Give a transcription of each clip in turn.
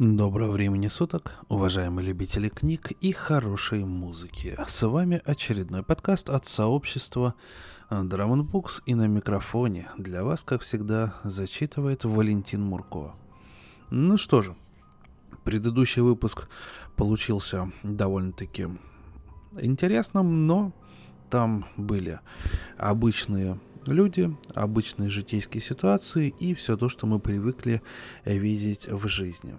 Доброго времени суток, уважаемые любители книг и хорошей музыки. С вами очередной подкаст от сообщества Drum Books и на микрофоне для вас, как всегда, зачитывает Валентин Мурко. Ну что же, предыдущий выпуск получился довольно-таки интересным, но там были обычные люди, обычные житейские ситуации и все то, что мы привыкли видеть в жизни.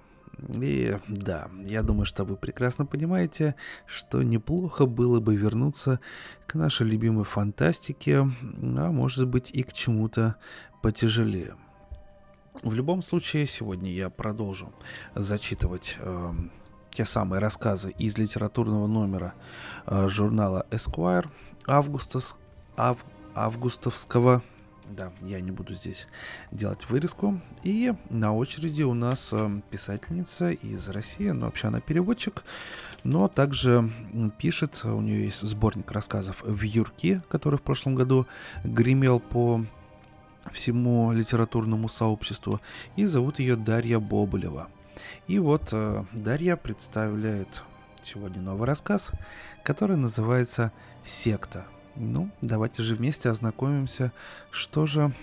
И да, я думаю, что вы прекрасно понимаете, что неплохо было бы вернуться к нашей любимой фантастике, а может быть и к чему-то потяжелее. В любом случае, сегодня я продолжу зачитывать э, те самые рассказы из литературного номера э, журнала Esquire августос, ав, августовского да, я не буду здесь делать вырезку. И на очереди у нас э, писательница из России, но вообще она переводчик, но также пишет, у нее есть сборник рассказов в Юрке, который в прошлом году гремел по всему литературному сообществу, и зовут ее Дарья Бобылева. И вот э, Дарья представляет сегодня новый рассказ, который называется «Секта». Ну, давайте же вместе ознакомимся, что же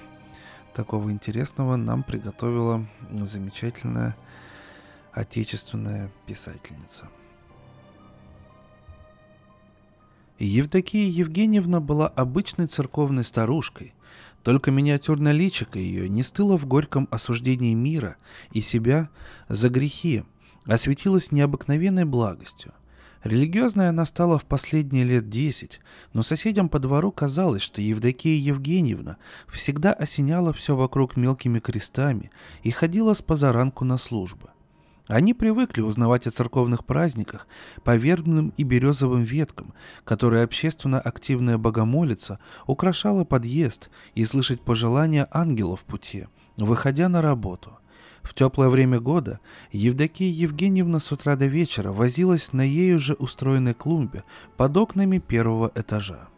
такого интересного нам приготовила замечательная отечественная писательница. Евдокия Евгеньевна была обычной церковной старушкой, только миниатюрное личико ее не стыло в горьком осуждении мира и себя за грехи, осветилось необыкновенной благостью. Религиозная она стала в последние лет десять, но соседям по двору казалось, что Евдокия Евгеньевна всегда осеняла все вокруг мелкими крестами и ходила с позаранку на службы. Они привыкли узнавать о церковных праздниках по вербным и березовым веткам, которые общественно активная богомолица украшала подъезд и слышать пожелания ангелов в пути, выходя на работу. В теплое время года Евдокия Евгеньевна с утра до вечера возилась на ею же устроенной клумбе под окнами первого этажа.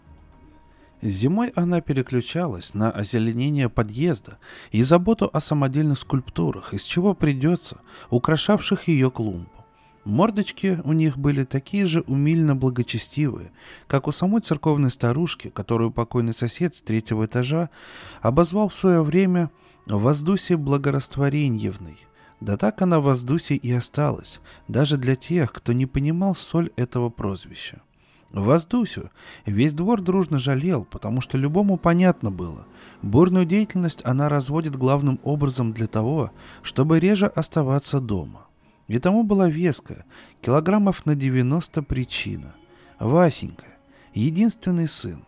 Зимой она переключалась на озеленение подъезда и заботу о самодельных скульптурах, из чего придется, украшавших ее клумбу. Мордочки у них были такие же умильно благочестивые, как у самой церковной старушки, которую покойный сосед с третьего этажа обозвал в свое время – Воздусе благораствореньевной. Да так она в воздусе и осталась, даже для тех, кто не понимал соль этого прозвища. Воздусю весь двор дружно жалел, потому что любому понятно было. Бурную деятельность она разводит главным образом для того, чтобы реже оставаться дома. И тому была веская, килограммов на 90 причина. Васенька, единственный сын,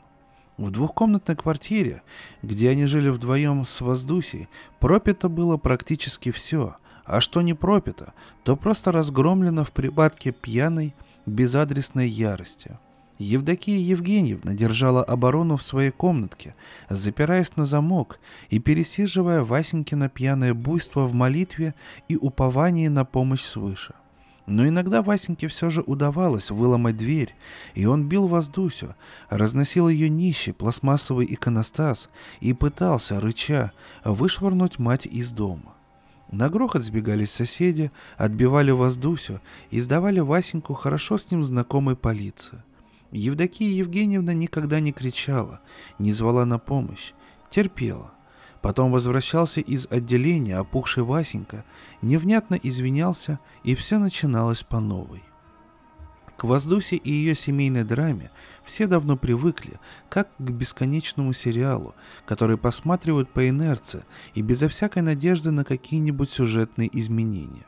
в двухкомнатной квартире, где они жили вдвоем с Воздусей, пропито было практически все, а что не пропито, то просто разгромлено в припадке пьяной, безадресной ярости. Евдокия Евгеньевна держала оборону в своей комнатке, запираясь на замок и пересиживая Васенькино пьяное буйство в молитве и уповании на помощь свыше. Но иногда Васеньке все же удавалось выломать дверь, и он бил Воздусю, разносил ее нищий пластмассовый иконостас и пытался, рыча, вышвырнуть мать из дома. На грохот сбегались соседи, отбивали Воздусю и сдавали Васеньку хорошо с ним знакомой полиции. Евдокия Евгеньевна никогда не кричала, не звала на помощь, терпела. Потом возвращался из отделения опухший Васенька, невнятно извинялся, и все начиналось по новой. К Воздусе и ее семейной драме все давно привыкли, как к бесконечному сериалу, который посматривают по инерции и безо всякой надежды на какие-нибудь сюжетные изменения.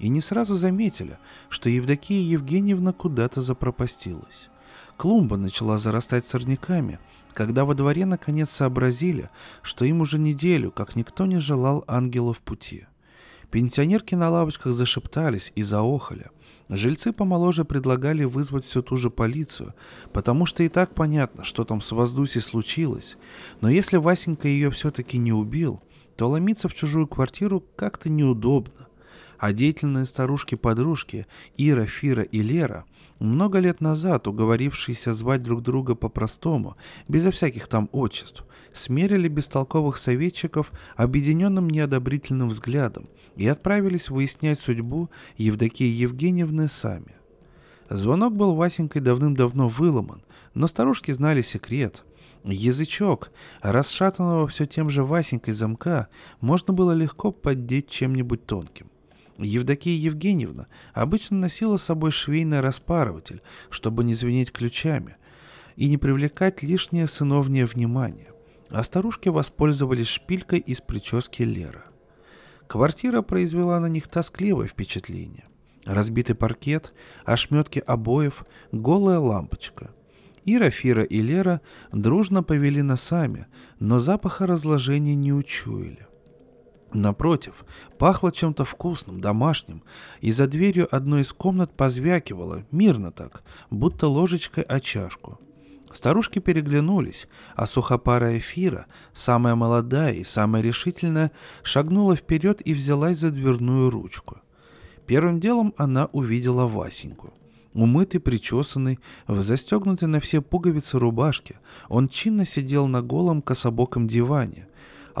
И не сразу заметили, что Евдокия Евгеньевна куда-то запропастилась. Клумба начала зарастать сорняками, когда во дворе наконец сообразили, что им уже неделю, как никто не желал ангелов пути. Пенсионерки на лавочках зашептались и заохали. Жильцы помоложе предлагали вызвать всю ту же полицию, потому что и так понятно, что там с воздуси случилось. Но если Васенька ее все-таки не убил, то ломиться в чужую квартиру как-то неудобно. А деятельные старушки-подружки Ира, Фира и Лера, много лет назад уговорившиеся звать друг друга по-простому, безо всяких там отчеств, смерили бестолковых советчиков объединенным неодобрительным взглядом и отправились выяснять судьбу Евдокии Евгеньевны сами. Звонок был Васенькой давным-давно выломан, но старушки знали секрет. Язычок, расшатанного все тем же Васенькой замка, можно было легко поддеть чем-нибудь тонким. Евдокия Евгеньевна обычно носила с собой швейный распарыватель, чтобы не звенеть ключами и не привлекать лишнее сыновнее внимание, а старушки воспользовались шпилькой из прически Лера. Квартира произвела на них тоскливое впечатление. Разбитый паркет, ошметки обоев, голая лампочка. Ира, Фира и Лера дружно повели носами, но запаха разложения не учуяли. Напротив, пахло чем-то вкусным, домашним, и за дверью одной из комнат позвякивало, мирно так, будто ложечкой о чашку. Старушки переглянулись, а сухопарая Фира, самая молодая и самая решительная, шагнула вперед и взялась за дверную ручку. Первым делом она увидела Васеньку. Умытый, причесанный, в застегнутой на все пуговицы рубашке, он чинно сидел на голом кособоком диване,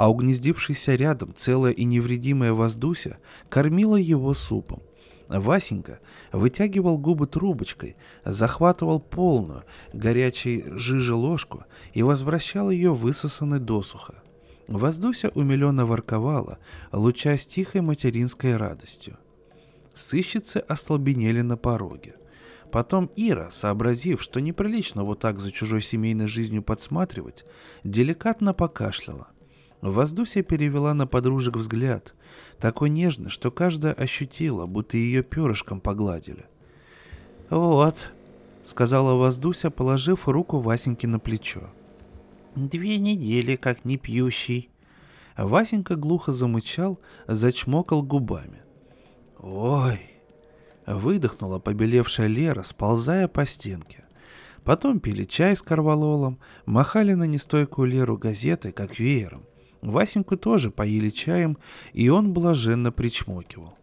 а угнездившийся рядом целая и невредимая воздуся кормила его супом. Васенька вытягивал губы трубочкой, захватывал полную, горячей жижи ложку и возвращал ее высосанной досуха. Воздуся умиленно ворковала, лучась тихой материнской радостью. Сыщицы остолбенели на пороге. Потом Ира, сообразив, что неприлично вот так за чужой семейной жизнью подсматривать, деликатно покашляла – Воздусия перевела на подружек взгляд, такой нежный, что каждая ощутила, будто ее перышком погладили. «Вот», — сказала Воздуся, положив руку Васеньке на плечо. «Две недели как не пьющий». Васенька глухо замычал, зачмокал губами. «Ой!» — выдохнула побелевшая Лера, сползая по стенке. Потом пили чай с корвалолом, махали на нестойкую Леру газетой, как веером. Васеньку тоже поили чаем, и он блаженно причмокивал.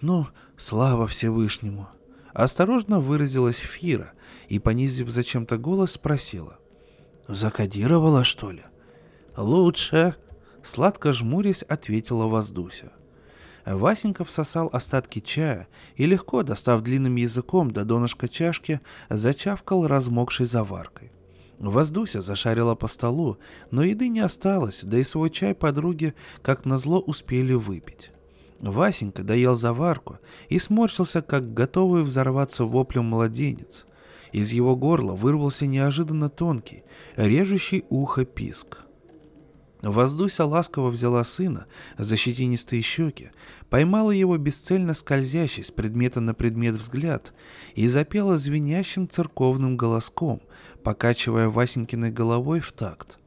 «Ну, слава Всевышнему!» Осторожно выразилась Фира и, понизив зачем-то голос, спросила. «Закодировала, что ли?» «Лучше!» Сладко жмурясь, ответила Воздуся. Васенька всосал остатки чая и, легко достав длинным языком до донышка чашки, зачавкал размокшей заваркой. Воздуся зашарила по столу, но еды не осталось, да и свой чай подруги, как назло, успели выпить. Васенька доел заварку и сморщился, как готовый взорваться воплем младенец. Из его горла вырвался неожиданно тонкий, режущий ухо писк. Воздуся ласково взяла сына за щетинистые щеки, поймала его бесцельно скользящий с предмета на предмет взгляд и запела звенящим церковным голоском, покачивая Васенькиной головой в такт.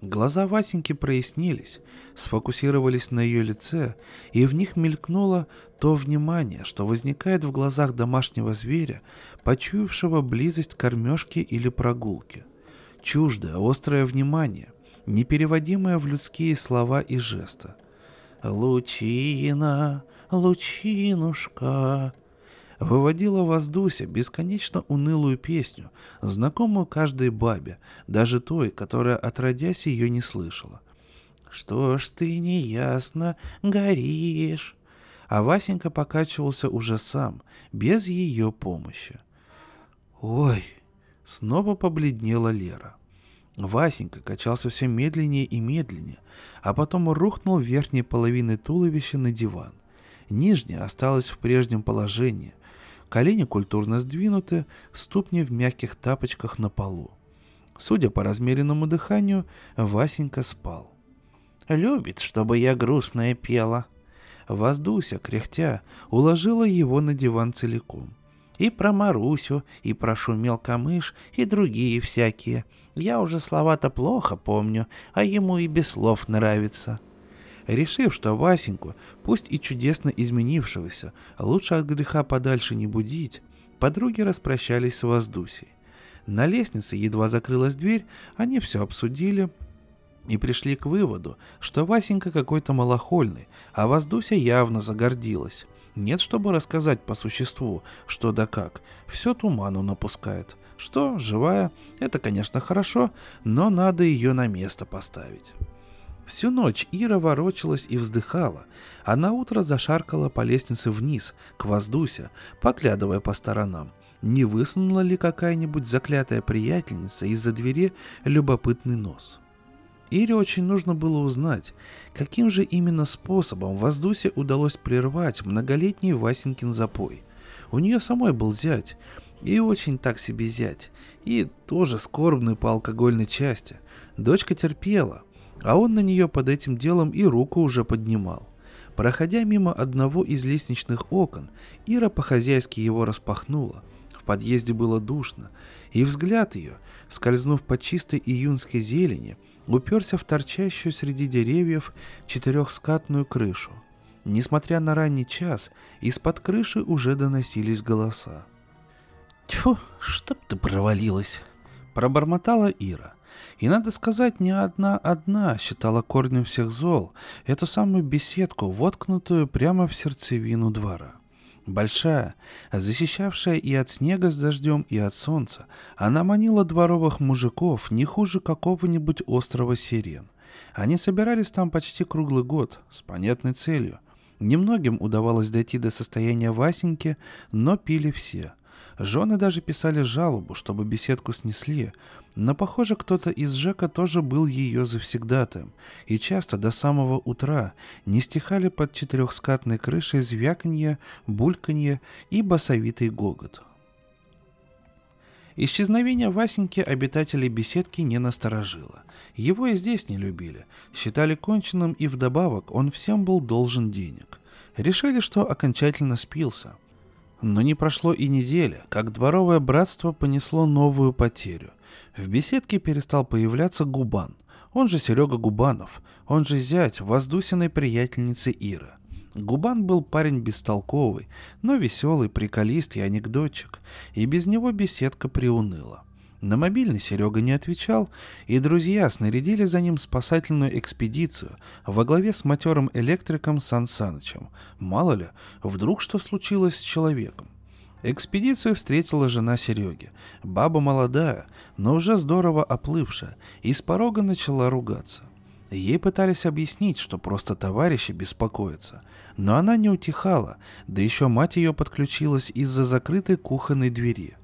Глаза Васеньки прояснились, сфокусировались на ее лице, и в них мелькнуло то внимание, что возникает в глазах домашнего зверя, почуявшего близость кормежки или прогулки. Чуждое, острое внимание, непереводимое в людские слова и жесты. «Лучина, лучинушка», выводила воздуся бесконечно унылую песню, знакомую каждой бабе, даже той, которая отродясь ее не слышала. «Что ж ты неясно горишь?» А Васенька покачивался уже сам, без ее помощи. «Ой!» — снова побледнела Лера. Васенька качался все медленнее и медленнее, а потом рухнул верхней половиной туловища на диван. Нижняя осталась в прежнем положении. Колени культурно сдвинуты, ступни в мягких тапочках на полу. Судя по размеренному дыханию, Васенька спал. «Любит, чтобы я грустная пела». Воздуся, кряхтя, уложила его на диван целиком. И про Марусю, и про шумел и другие всякие. Я уже слова-то плохо помню, а ему и без слов нравится. Решив, что Васеньку, пусть и чудесно изменившегося, лучше от греха подальше не будить, подруги распрощались с Воздусей. На лестнице едва закрылась дверь, они все обсудили и пришли к выводу, что Васенька какой-то малохольный, а Воздуся явно загордилась. Нет, чтобы рассказать по существу, что да как. Все туману напускает. Что, живая, это, конечно, хорошо, но надо ее на место поставить. Всю ночь Ира ворочалась и вздыхала, а на утро зашаркала по лестнице вниз, к воздуся, поглядывая по сторонам. Не высунула ли какая-нибудь заклятая приятельница из-за двери любопытный нос? Ире очень нужно было узнать, каким же именно способом Воздусе удалось прервать многолетний Васенькин запой. У нее самой был зять, и очень так себе зять, и тоже скорбный по алкогольной части. Дочка терпела, а он на нее под этим делом и руку уже поднимал. Проходя мимо одного из лестничных окон, Ира по-хозяйски его распахнула. В подъезде было душно, и взгляд ее, скользнув по чистой июньской зелени, уперся в торчащую среди деревьев четырехскатную крышу. Несмотря на ранний час, из-под крыши уже доносились голоса. «Тьфу, чтоб ты провалилась!» — пробормотала Ира. И надо сказать, не одна одна считала корнем всех зол эту самую беседку, воткнутую прямо в сердцевину двора. Большая, защищавшая и от снега с дождем, и от солнца, она манила дворовых мужиков не хуже какого-нибудь острова Сирен. Они собирались там почти круглый год, с понятной целью. Немногим удавалось дойти до состояния Васеньки, но пили все. Жены даже писали жалобу, чтобы беседку снесли, но, похоже, кто-то из Жека тоже был ее завсегдатаем, и часто до самого утра не стихали под четырехскатной крышей звяканье, бульканье и басовитый гогот. Исчезновение Васеньки обитателей беседки не насторожило. Его и здесь не любили, считали конченным и вдобавок он всем был должен денег. Решили, что окончательно спился. Но не прошло и неделя, как дворовое братство понесло новую потерю. В беседке перестал появляться Губан, он же Серега Губанов, он же зять воздусиной приятельницы Иры. Губан был парень бестолковый, но веселый, приколист и анекдотчик, и без него беседка приуныла. На мобильный Серега не отвечал, и друзья снарядили за ним спасательную экспедицию во главе с матерым электриком Сан Санычем. Мало ли, вдруг что случилось с человеком. Экспедицию встретила жена Сереги. Баба молодая, но уже здорово оплывшая, и с порога начала ругаться. Ей пытались объяснить, что просто товарищи беспокоятся, но она не утихала, да еще мать ее подключилась из-за закрытой кухонной двери.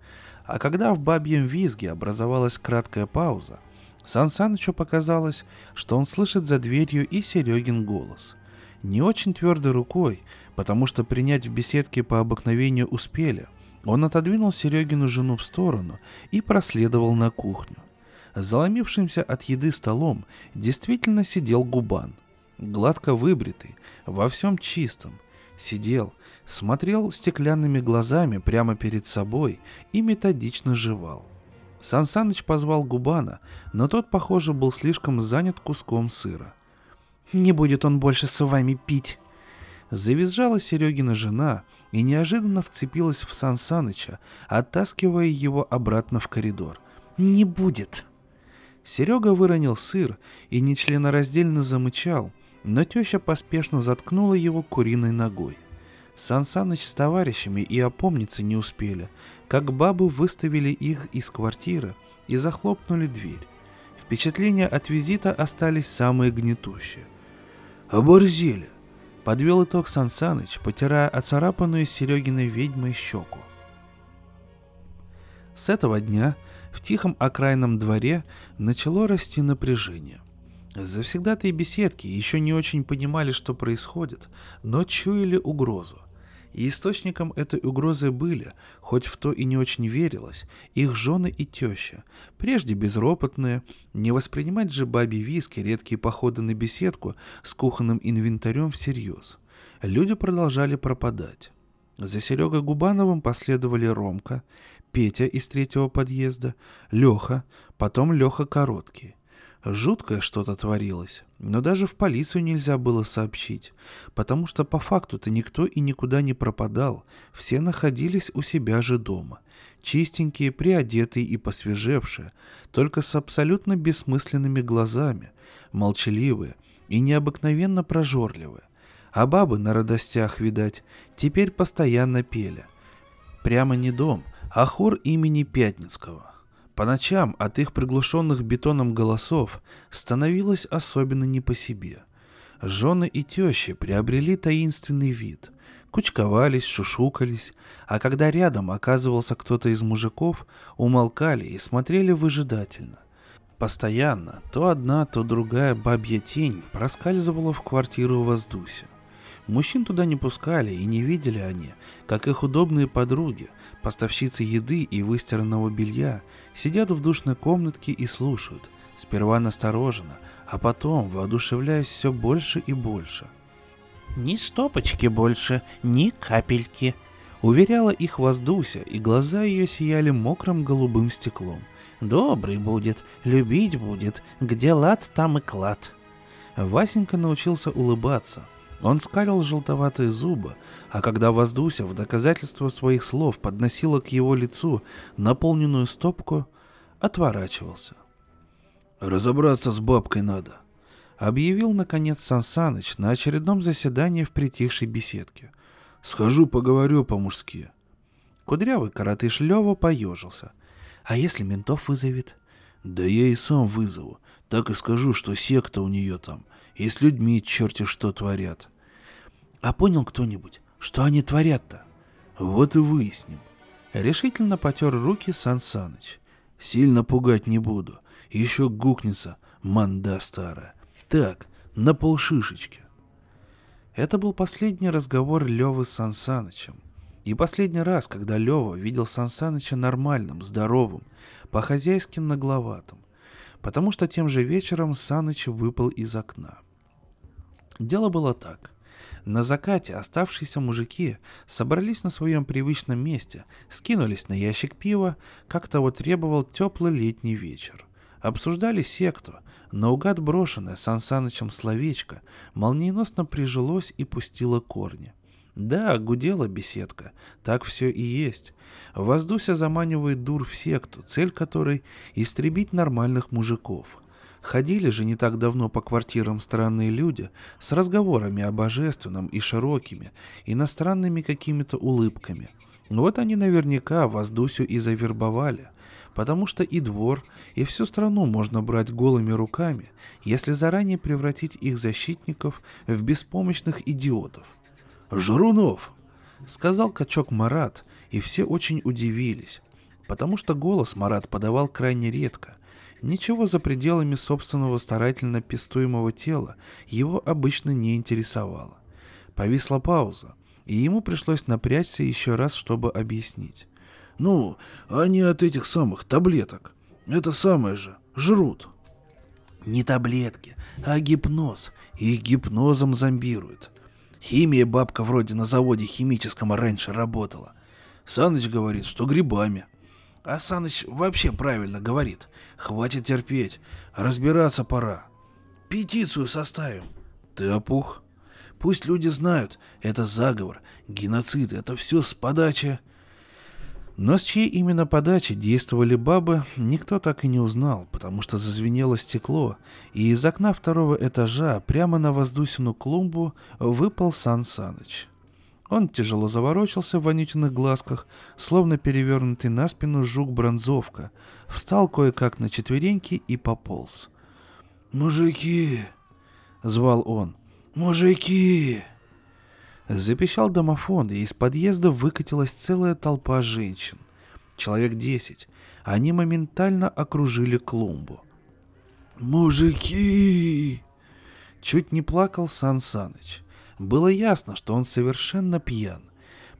А когда в бабьем визге образовалась краткая пауза, Сан Санычу показалось, что он слышит за дверью и Серегин голос. Не очень твердой рукой, потому что принять в беседке по обыкновению успели. Он отодвинул Серегину жену в сторону и проследовал на кухню. Заломившимся от еды столом действительно сидел губан. Гладко выбритый, во всем чистом. Сидел, смотрел стеклянными глазами прямо перед собой и методично жевал. Сан Саныч позвал Губана, но тот, похоже, был слишком занят куском сыра. «Не будет он больше с вами пить», Завизжала Серегина жена и неожиданно вцепилась в Сан Саныча, оттаскивая его обратно в коридор. «Не будет!» Серега выронил сыр и нечленораздельно замычал, но теща поспешно заткнула его куриной ногой. Сан Саныч с товарищами и опомниться не успели, как бабы выставили их из квартиры и захлопнули дверь. Впечатления от визита остались самые гнетущие. «Оборзели!» Подвел итог Сан Саныч, потирая оцарапанную Серегиной ведьмой щеку. С этого дня в тихом окраинном дворе начало расти напряжение. Завсегдатые беседки еще не очень понимали, что происходит, но чуяли угрозу – и источником этой угрозы были, хоть в то и не очень верилось, их жены и теща, прежде безропотные, не воспринимать же бабе виски редкие походы на беседку с кухонным инвентарем всерьез. Люди продолжали пропадать. За Серегой Губановым последовали Ромка, Петя из третьего подъезда, Леха, потом Леха Короткий. Жуткое что-то творилось, но даже в полицию нельзя было сообщить, потому что по факту-то никто и никуда не пропадал, все находились у себя же дома, чистенькие, приодетые и посвежевшие, только с абсолютно бессмысленными глазами, молчаливые и необыкновенно прожорливые. а бабы на радостях, видать, теперь постоянно пели. Прямо не дом, а хор имени Пятницкого. По ночам от их приглушенных бетоном голосов становилось особенно не по себе. Жены и тещи приобрели таинственный вид. Кучковались, шушукались, а когда рядом оказывался кто-то из мужиков, умолкали и смотрели выжидательно. Постоянно то одна, то другая бабья тень проскальзывала в квартиру Воздуся. Мужчин туда не пускали и не видели они, как их удобные подруги, поставщицы еды и выстиранного белья, сидят в душной комнатке и слушают, сперва настороженно, а потом воодушевляясь все больше и больше. «Ни стопочки больше, ни капельки», — уверяла их Воздуся, и глаза ее сияли мокрым голубым стеклом. «Добрый будет, любить будет, где лад, там и клад». Васенька научился улыбаться — он скалил желтоватые зубы, а когда Воздуся в доказательство своих слов подносила к его лицу наполненную стопку, отворачивался. «Разобраться с бабкой надо», — объявил, наконец, Сансаныч на очередном заседании в притихшей беседке. «Схожу, поговорю по-мужски». Кудрявый коротыш Лёва поежился. «А если ментов вызовет?» «Да я и сам вызову. Так и скажу, что секта у нее там. И с людьми черти что творят». А понял кто-нибудь, что они творят-то? Вот и выясним. Решительно потер руки Сан Саныч. Сильно пугать не буду. Еще гукнется манда старая. Так, на полшишечки. Это был последний разговор Левы с Сан Санычем. И последний раз, когда Лева видел Сан Саныча нормальным, здоровым, по-хозяйски нагловатым. Потому что тем же вечером Саныч выпал из окна. Дело было так. На закате оставшиеся мужики собрались на своем привычном месте, скинулись на ящик пива, как того требовал теплый летний вечер. Обсуждали секту, наугад брошенное Сан Санычем словечко молниеносно прижилось и пустило корни. Да, гудела беседка, так все и есть. Воздуся заманивает дур в секту, цель которой — истребить нормальных мужиков — Ходили же не так давно по квартирам странные люди с разговорами о божественном и широкими, иностранными какими-то улыбками. Вот они наверняка Воздусю и завербовали, потому что и двор, и всю страну можно брать голыми руками, если заранее превратить их защитников в беспомощных идиотов. «Жрунов!» — сказал качок Марат, и все очень удивились, потому что голос Марат подавал крайне редко — Ничего за пределами собственного старательно пестуемого тела его обычно не интересовало. Повисла пауза, и ему пришлось напрячься еще раз, чтобы объяснить. «Ну, они от этих самых таблеток. Это самое же. Жрут». «Не таблетки, а гипноз. Их гипнозом зомбируют. Химия бабка вроде на заводе химическом раньше работала. Саныч говорит, что грибами. А Саныч вообще правильно говорит. Хватит терпеть. Разбираться пора. Петицию составим. Ты опух? Пусть люди знают, это заговор, геноцид, это все с подачи... Но с чьей именно подачи действовали бабы, никто так и не узнал, потому что зазвенело стекло, и из окна второго этажа прямо на воздусину клумбу выпал Сан Саныч. Он тяжело заворочился в вонючных глазках, словно перевернутый на спину жук-бронзовка, встал кое-как на четвереньки и пополз. «Мужики!» — звал он. «Мужики!» Запищал домофон, и из подъезда выкатилась целая толпа женщин. Человек десять. Они моментально окружили клумбу. «Мужики!» Чуть не плакал Сан Саныч. Было ясно, что он совершенно пьян.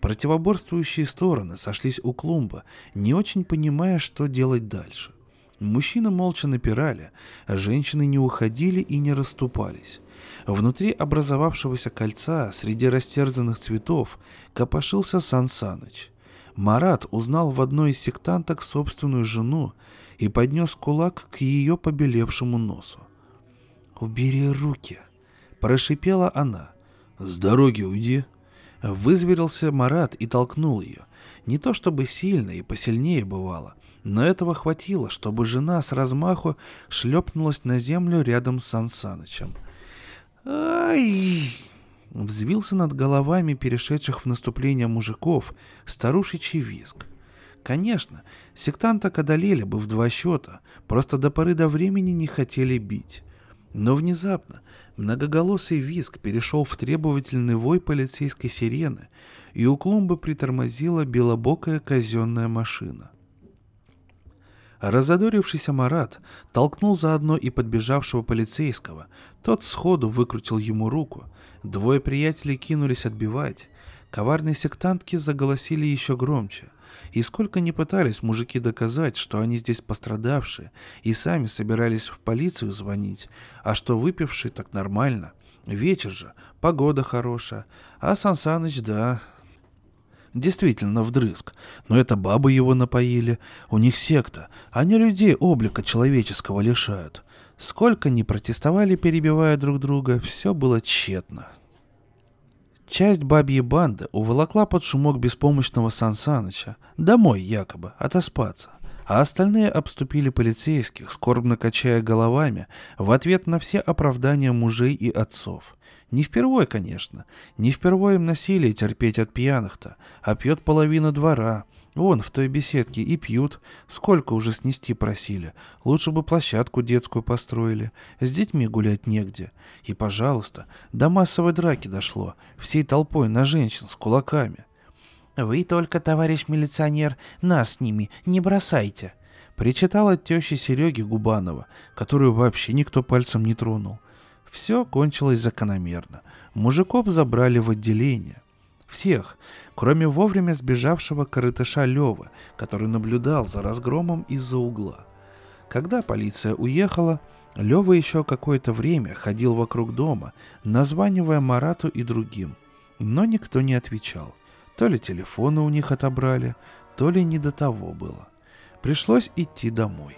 Противоборствующие стороны сошлись у клумба, не очень понимая, что делать дальше. Мужчины молча напирали, а женщины не уходили и не расступались. Внутри образовавшегося кольца, среди растерзанных цветов, копошился Сан Саныч. Марат узнал в одной из сектанток собственную жену и поднес кулак к ее побелевшему носу. «Убери руки!» – прошипела она. «С дороги уйди!» Вызверился Марат и толкнул ее. Не то чтобы сильно и посильнее бывало, но этого хватило, чтобы жена с размаху шлепнулась на землю рядом с Сан Санычем. «Ай!» Взвился над головами перешедших в наступление мужиков старушечий виск. Конечно, сектанток одолели бы в два счета, просто до поры до времени не хотели бить. Но внезапно многоголосый виск перешел в требовательный вой полицейской сирены, и у клумбы притормозила белобокая казенная машина. Разодорившийся Марат толкнул заодно и подбежавшего полицейского. Тот сходу выкрутил ему руку. Двое приятелей кинулись отбивать. Коварные сектантки заголосили еще громче. И сколько ни пытались мужики доказать, что они здесь пострадавшие, и сами собирались в полицию звонить, а что выпившие так нормально. Вечер же, погода хорошая, а Сансаныч, да, действительно вдрызг. Но это бабы его напоили, у них секта, они людей облика человеческого лишают. Сколько ни протестовали, перебивая друг друга, все было тщетно. Часть бабьей банды уволокла под шумок беспомощного Сансаныча, домой якобы, отоспаться, а остальные обступили полицейских, скорбно качая головами, в ответ на все оправдания мужей и отцов. Не впервой, конечно, не впервой им насилие терпеть от пьяных-то, а пьет половина двора, Вон в той беседке и пьют. Сколько уже снести просили. Лучше бы площадку детскую построили. С детьми гулять негде. И, пожалуйста, до массовой драки дошло. Всей толпой на женщин с кулаками. «Вы только, товарищ милиционер, нас с ними не бросайте», — причитала теща Сереги Губанова, которую вообще никто пальцем не тронул. Все кончилось закономерно. Мужиков забрали в отделение. Всех, кроме вовремя сбежавшего коротыша Лёвы, который наблюдал за разгромом из-за угла. Когда полиция уехала, Лёва еще какое-то время ходил вокруг дома, названивая Марату и другим, но никто не отвечал. То ли телефоны у них отобрали, то ли не до того было. Пришлось идти домой.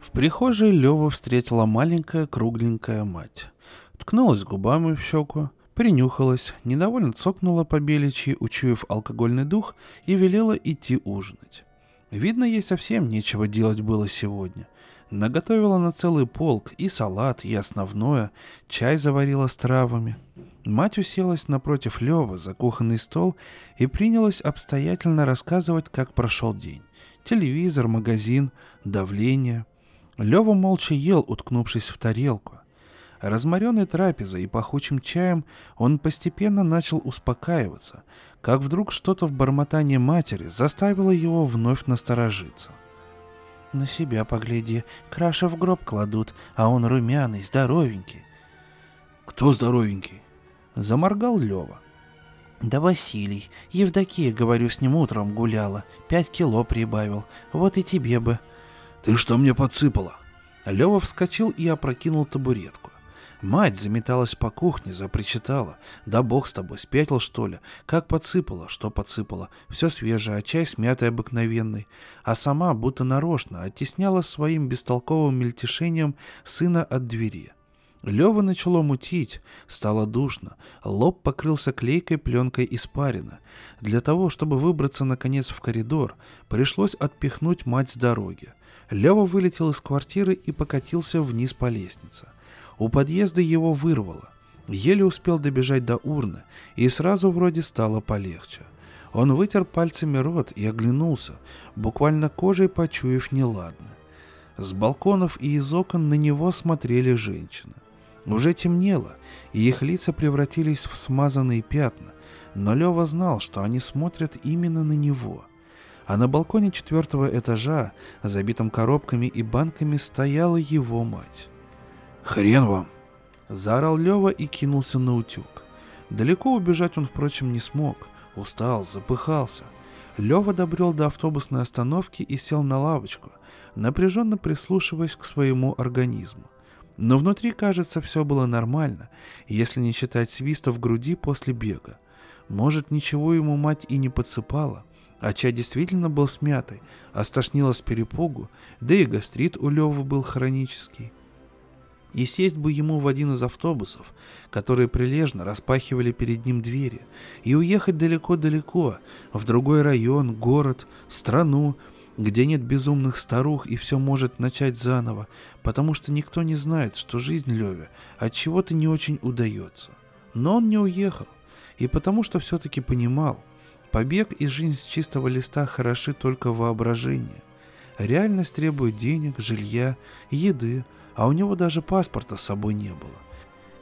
В прихожей Лёва встретила маленькая кругленькая мать. Ткнулась губами в щеку, Принюхалась, недовольно цокнула по беличьи, учуяв алкогольный дух, и велела идти ужинать. Видно, ей совсем нечего делать было сегодня. Наготовила на целый полк и салат, и основное, чай заварила с травами. Мать уселась напротив Лёвы за кухонный стол и принялась обстоятельно рассказывать, как прошел день. Телевизор, магазин, давление. Лёва молча ел, уткнувшись в тарелку. Разморенный трапезой и пахучим чаем, он постепенно начал успокаиваться, как вдруг что-то в бормотании матери заставило его вновь насторожиться. «На себя погляди, краша в гроб кладут, а он румяный, здоровенький». «Кто здоровенький?» — заморгал Лева. «Да Василий. Евдокия, говорю, с ним утром гуляла. Пять кило прибавил. Вот и тебе бы». «Ты что мне подсыпала?» Лева вскочил и опрокинул табуретку. Мать заметалась по кухне, запричитала. Да бог с тобой, спятил что ли? Как подсыпала? Что подсыпала? Все свежее, а чай смятый обыкновенный. А сама, будто нарочно, оттесняла своим бестолковым мельтешением сына от двери. Лева начало мутить, стало душно, лоб покрылся клейкой пленкой испарина. Для того, чтобы выбраться наконец в коридор, пришлось отпихнуть мать с дороги. Лева вылетел из квартиры и покатился вниз по лестнице. У подъезда его вырвало. Еле успел добежать до урны, и сразу вроде стало полегче. Он вытер пальцами рот и оглянулся, буквально кожей почуяв неладно. С балконов и из окон на него смотрели женщины. Уже темнело, и их лица превратились в смазанные пятна, но Лева знал, что они смотрят именно на него. А на балконе четвертого этажа, забитом коробками и банками, стояла его мать. «Хрен вам!» — заорал Лева и кинулся на утюг. Далеко убежать он, впрочем, не смог. Устал, запыхался. Лева добрел до автобусной остановки и сел на лавочку, напряженно прислушиваясь к своему организму. Но внутри, кажется, все было нормально, если не считать свиста в груди после бега. Может, ничего ему мать и не подсыпала, а чай действительно был смятый, а стошнило с перепугу, да и гастрит у Левы был хронический и сесть бы ему в один из автобусов, которые прилежно распахивали перед ним двери, и уехать далеко-далеко, в другой район, город, страну, где нет безумных старух и все может начать заново, потому что никто не знает, что жизнь Леве от чего-то не очень удается. Но он не уехал, и потому что все-таки понимал, побег и жизнь с чистого листа хороши только воображение. Реальность требует денег, жилья, еды, а у него даже паспорта с собой не было.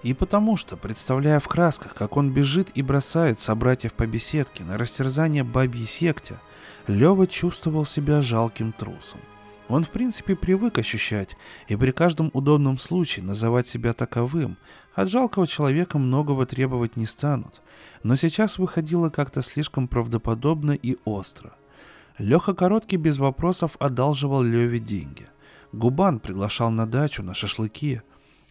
И потому что, представляя в красках, как он бежит и бросает собратьев по беседке на растерзание бабьей секте, Лева чувствовал себя жалким трусом. Он в принципе привык ощущать и при каждом удобном случае называть себя таковым. От жалкого человека многого требовать не станут. Но сейчас выходило как-то слишком правдоподобно и остро. Леха Короткий без вопросов одалживал Леве деньги. Губан приглашал на дачу, на шашлыки.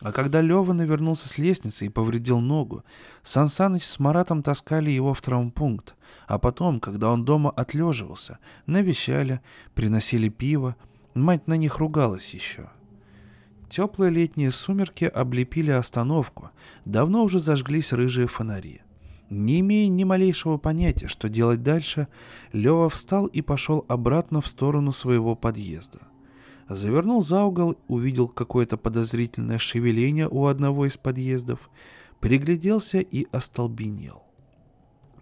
А когда Лева навернулся с лестницы и повредил ногу, Сан Саныч с Маратом таскали его в травмпункт. А потом, когда он дома отлеживался, навещали, приносили пиво, Мать на них ругалась еще. Теплые летние сумерки облепили остановку, давно уже зажглись рыжие фонари. Не имея ни малейшего понятия, что делать дальше, Лева встал и пошел обратно в сторону своего подъезда. Завернул за угол, увидел какое-то подозрительное шевеление у одного из подъездов, пригляделся и остолбенел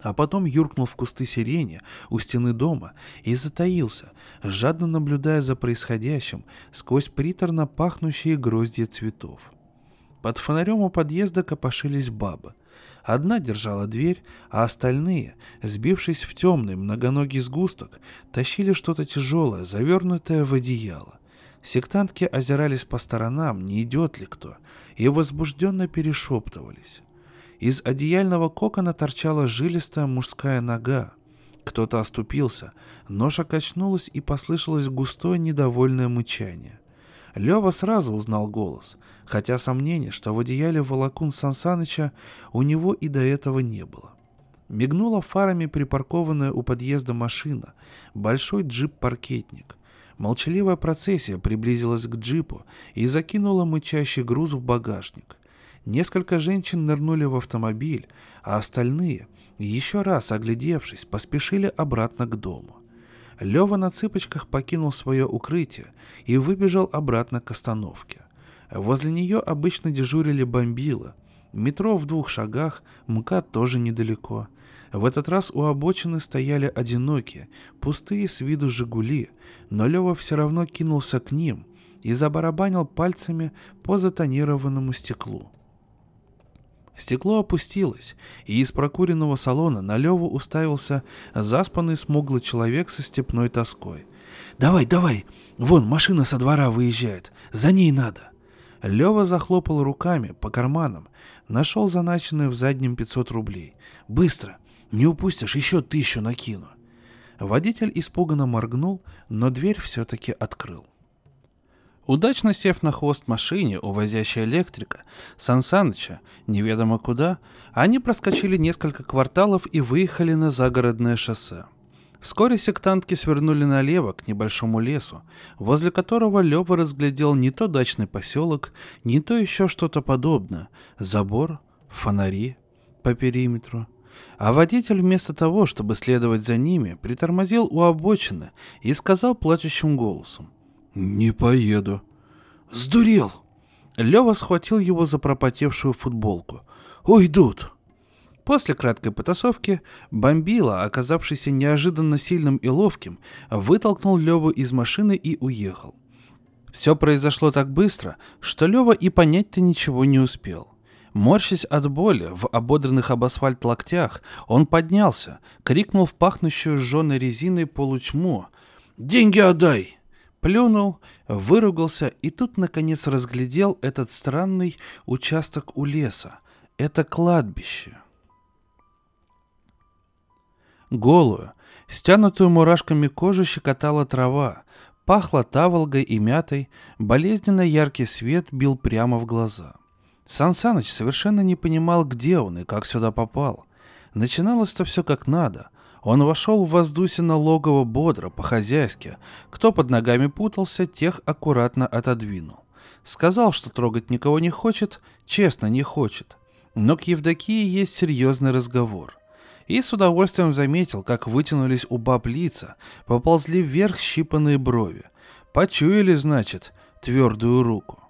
а потом юркнул в кусты сирени у стены дома и затаился, жадно наблюдая за происходящим сквозь приторно пахнущие гроздья цветов. Под фонарем у подъезда копошились бабы. Одна держала дверь, а остальные, сбившись в темный многоногий сгусток, тащили что-то тяжелое, завернутое в одеяло. Сектантки озирались по сторонам, не идет ли кто, и возбужденно перешептывались. Из одеяльного кокона торчала жилистая мужская нога. Кто-то оступился, ножа качнулась и послышалось густое недовольное мычание. Лева сразу узнал голос, хотя сомнений, что в одеяле волокун Сансаныча у него и до этого не было. Мигнула фарами припаркованная у подъезда машина, большой джип-паркетник. Молчаливая процессия приблизилась к джипу и закинула мычащий груз в багажник. Несколько женщин нырнули в автомобиль, а остальные, еще раз оглядевшись, поспешили обратно к дому. Лева на цыпочках покинул свое укрытие и выбежал обратно к остановке. Возле нее обычно дежурили бомбила. Метро в двух шагах, МКАД тоже недалеко. В этот раз у обочины стояли одинокие, пустые с виду «Жигули», но Лева все равно кинулся к ним и забарабанил пальцами по затонированному стеклу. Стекло опустилось, и из прокуренного салона на Леву уставился заспанный смуглый человек со степной тоской. «Давай, давай! Вон, машина со двора выезжает! За ней надо!» Лева захлопал руками по карманам, нашел заначенные в заднем 500 рублей. «Быстро! Не упустишь, еще тысячу накину!» Водитель испуганно моргнул, но дверь все-таки открыл. Удачно сев на хвост машине, увозящей электрика, Сансаныча, неведомо куда, они проскочили несколько кварталов и выехали на загородное шоссе. Вскоре сектантки свернули налево к небольшому лесу, возле которого Лева разглядел не то дачный поселок, не то еще что-то подобное. Забор, фонари по периметру. А водитель вместо того, чтобы следовать за ними, притормозил у обочины и сказал плачущим голосом. «Не поеду». «Сдурел!» Лева схватил его за пропотевшую футболку. «Уйдут!» После краткой потасовки бомбила, оказавшийся неожиданно сильным и ловким, вытолкнул Леву из машины и уехал. Все произошло так быстро, что Лева и понять-то ничего не успел. Морщась от боли в ободранных об асфальт локтях, он поднялся, крикнул в пахнущую сжженной резиной полутьму «Деньги отдай!» Плюнул, выругался и тут наконец разглядел этот странный участок у леса. Это кладбище. Голую, стянутую мурашками кожу щекотала трава, пахло таволгой и мятой, болезненно яркий свет бил прямо в глаза. Сан Саныч совершенно не понимал, где он и как сюда попал. Начиналось-то все как надо — он вошел в воздусино логово бодро, по-хозяйски. Кто под ногами путался, тех аккуратно отодвинул. Сказал, что трогать никого не хочет, честно не хочет. Но к Евдокии есть серьезный разговор. И с удовольствием заметил, как вытянулись у баб лица, поползли вверх щипанные брови. Почуяли, значит, твердую руку.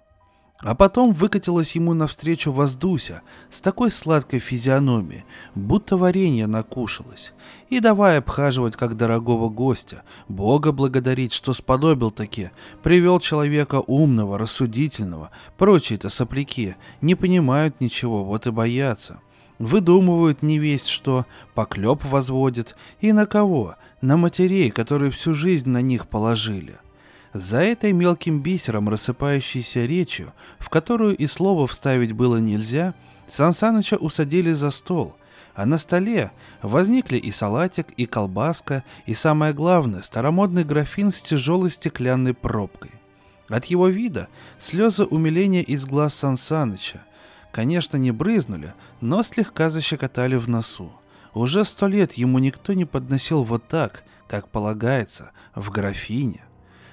А потом выкатилась ему навстречу воздуся с такой сладкой физиономией, будто варенье накушалось, и давай обхаживать как дорогого гостя, Бога благодарить, что сподобил таки, привел человека умного, рассудительного, прочие-то сопляки, не понимают ничего, вот и боятся. Выдумывают не весть что, поклеп возводят, и на кого? На матерей, которые всю жизнь на них положили. — за этой мелким бисером рассыпающейся речью, в которую и слова вставить было нельзя, Сансаныча усадили за стол, а на столе возникли и салатик, и колбаска, и самое главное, старомодный графин с тяжелой стеклянной пробкой. От его вида слезы умиления из глаз Сансаныча, конечно, не брызнули, но слегка защекотали в носу. Уже сто лет ему никто не подносил вот так, как полагается, в графине.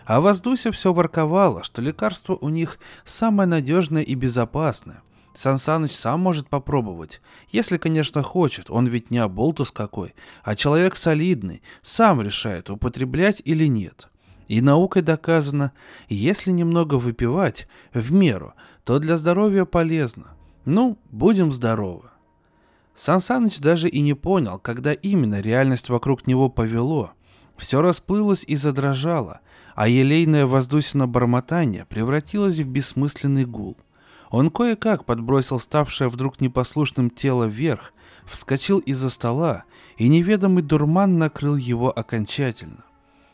А Воздуся все ворковала, что лекарство у них самое надежное и безопасное. Сансаныч сам может попробовать, если, конечно, хочет, он ведь не оболтус какой, а человек солидный, сам решает, употреблять или нет. И наукой доказано, если немного выпивать, в меру, то для здоровья полезно. Ну, будем здоровы. Сансаныч даже и не понял, когда именно реальность вокруг него повело. Все расплылось и задрожало, а елейное воздусино бормотание превратилось в бессмысленный гул. Он кое-как подбросил ставшее вдруг непослушным тело вверх, вскочил из-за стола, и неведомый дурман накрыл его окончательно.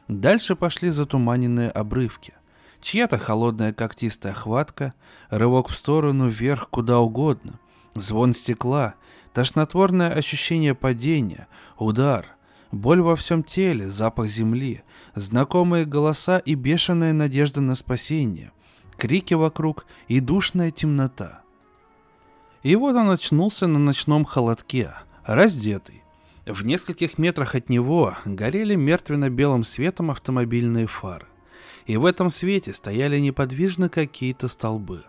Дальше пошли затуманенные обрывки. Чья-то холодная когтистая хватка, рывок в сторону, вверх, куда угодно, звон стекла, тошнотворное ощущение падения, удар — Боль во всем теле, запах земли, знакомые голоса и бешеная надежда на спасение, крики вокруг и душная темнота. И вот он очнулся на ночном холодке, раздетый. В нескольких метрах от него горели мертвенно-белым светом автомобильные фары. И в этом свете стояли неподвижно какие-то столбы.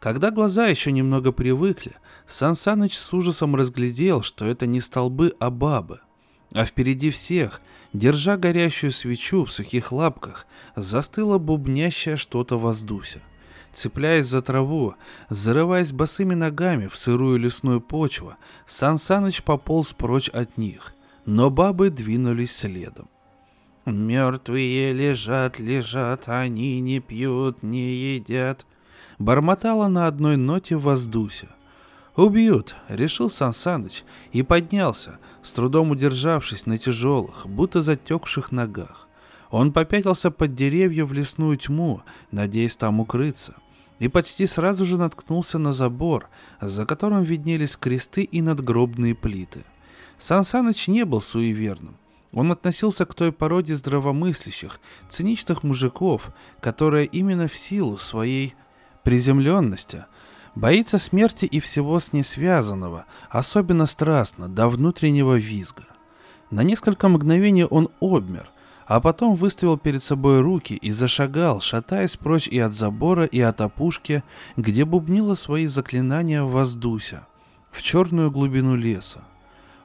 Когда глаза еще немного привыкли, Сан Саныч с ужасом разглядел, что это не столбы, а бабы — а впереди всех, держа горящую свечу в сухих лапках, застыла бубнящая что-то воздуся. Цепляясь за траву, зарываясь босыми ногами в сырую лесную почву, Сан Саныч пополз прочь от них, но бабы двинулись следом. «Мертвые лежат, лежат, они не пьют, не едят», — бормотала на одной ноте воздуся. «Убьют», — решил Сансаныч и поднялся, с трудом удержавшись на тяжелых, будто затекших ногах. Он попятился под деревья в лесную тьму, надеясь там укрыться, и почти сразу же наткнулся на забор, за которым виднелись кресты и надгробные плиты. Сансаныч не был суеверным. Он относился к той породе здравомыслящих, циничных мужиков, которая именно в силу своей приземленности Боится смерти и всего с ней связанного, особенно страстно, до внутреннего визга. На несколько мгновений он обмер, а потом выставил перед собой руки и зашагал, шатаясь прочь и от забора, и от опушки, где бубнило свои заклинания воздуся, в черную глубину леса.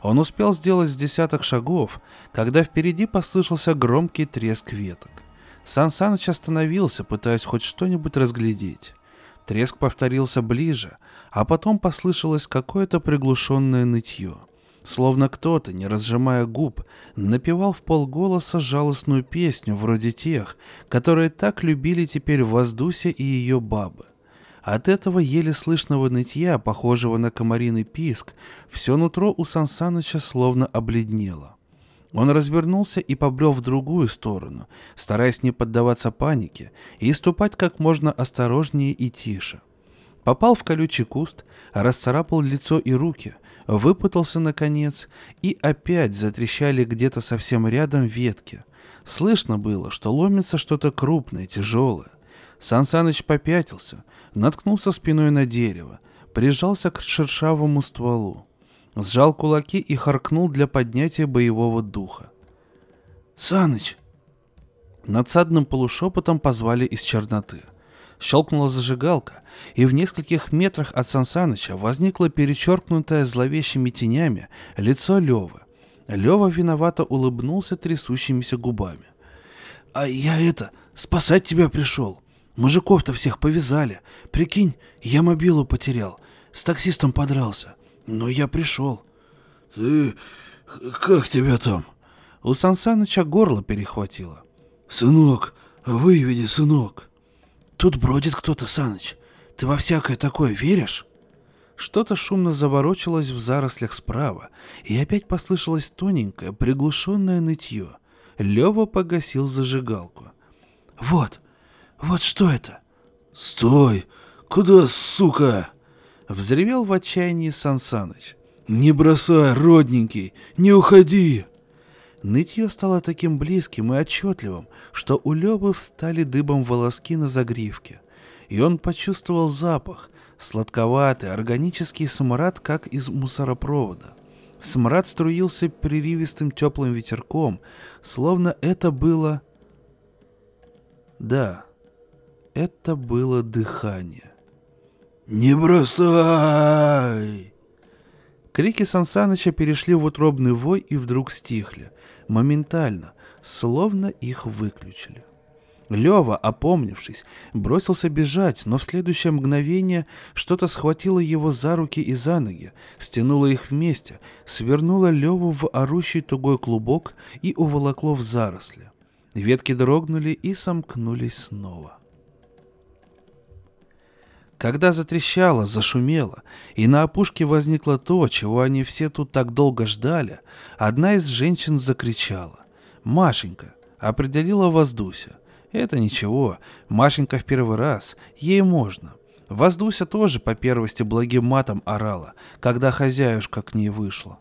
Он успел сделать с десяток шагов, когда впереди послышался громкий треск веток. Сан Саныч остановился, пытаясь хоть что-нибудь разглядеть. Треск повторился ближе, а потом послышалось какое-то приглушенное нытье. Словно кто-то, не разжимая губ, напевал в полголоса жалостную песню вроде тех, которые так любили теперь Воздуся и ее бабы. От этого еле слышного нытья, похожего на комариный писк, все нутро у Сансаныча словно обледнело. Он развернулся и побрел в другую сторону, стараясь не поддаваться панике и ступать как можно осторожнее и тише. Попал в колючий куст, расцарапал лицо и руки, выпутался наконец, и опять затрещали где-то совсем рядом ветки. Слышно было, что ломится что-то крупное, тяжелое. Сансаныч попятился, наткнулся спиной на дерево, прижался к шершавому стволу сжал кулаки и харкнул для поднятия боевого духа. «Саныч!» Надсадным полушепотом позвали из черноты. Щелкнула зажигалка, и в нескольких метрах от Сансаныча возникло перечеркнутое зловещими тенями лицо Левы. Лева виновато улыбнулся трясущимися губами. «А я это, спасать тебя пришел!» Мужиков-то всех повязали. Прикинь, я мобилу потерял. С таксистом подрался. Но я пришел. Ты... как тебя там? У Сансаныча горло перехватило. Сынок, выведи, сынок. Тут бродит кто-то, Саныч. Ты во всякое такое веришь? Что-то шумно заворочилось в зарослях справа, и опять послышалось тоненькое, приглушенное нытье. Лева погасил зажигалку. «Вот, вот что это?» «Стой! Куда, сука?» Взревел в отчаянии Сансаныч. «Не бросай, родненький! Не уходи!» Нытье стало таким близким и отчетливым, что у Лёвы встали дыбом волоски на загривке. И он почувствовал запах, сладковатый, органический смрад, как из мусоропровода. Смрад струился приривистым теплым ветерком, словно это было... Да, это было дыхание. «Не бросай!» Крики Сансаныча перешли в утробный вой и вдруг стихли. Моментально, словно их выключили. Лева, опомнившись, бросился бежать, но в следующее мгновение что-то схватило его за руки и за ноги, стянуло их вместе, свернуло Леву в орущий тугой клубок и уволокло в заросли. Ветки дрогнули и сомкнулись снова. Когда затрещало, зашумело, и на опушке возникло то, чего они все тут так долго ждали, одна из женщин закричала. «Машенька!» — определила Воздуся. Это ничего, Машенька в первый раз, ей можно. Воздуся тоже по первости благим матом орала, когда хозяюшка к ней вышла.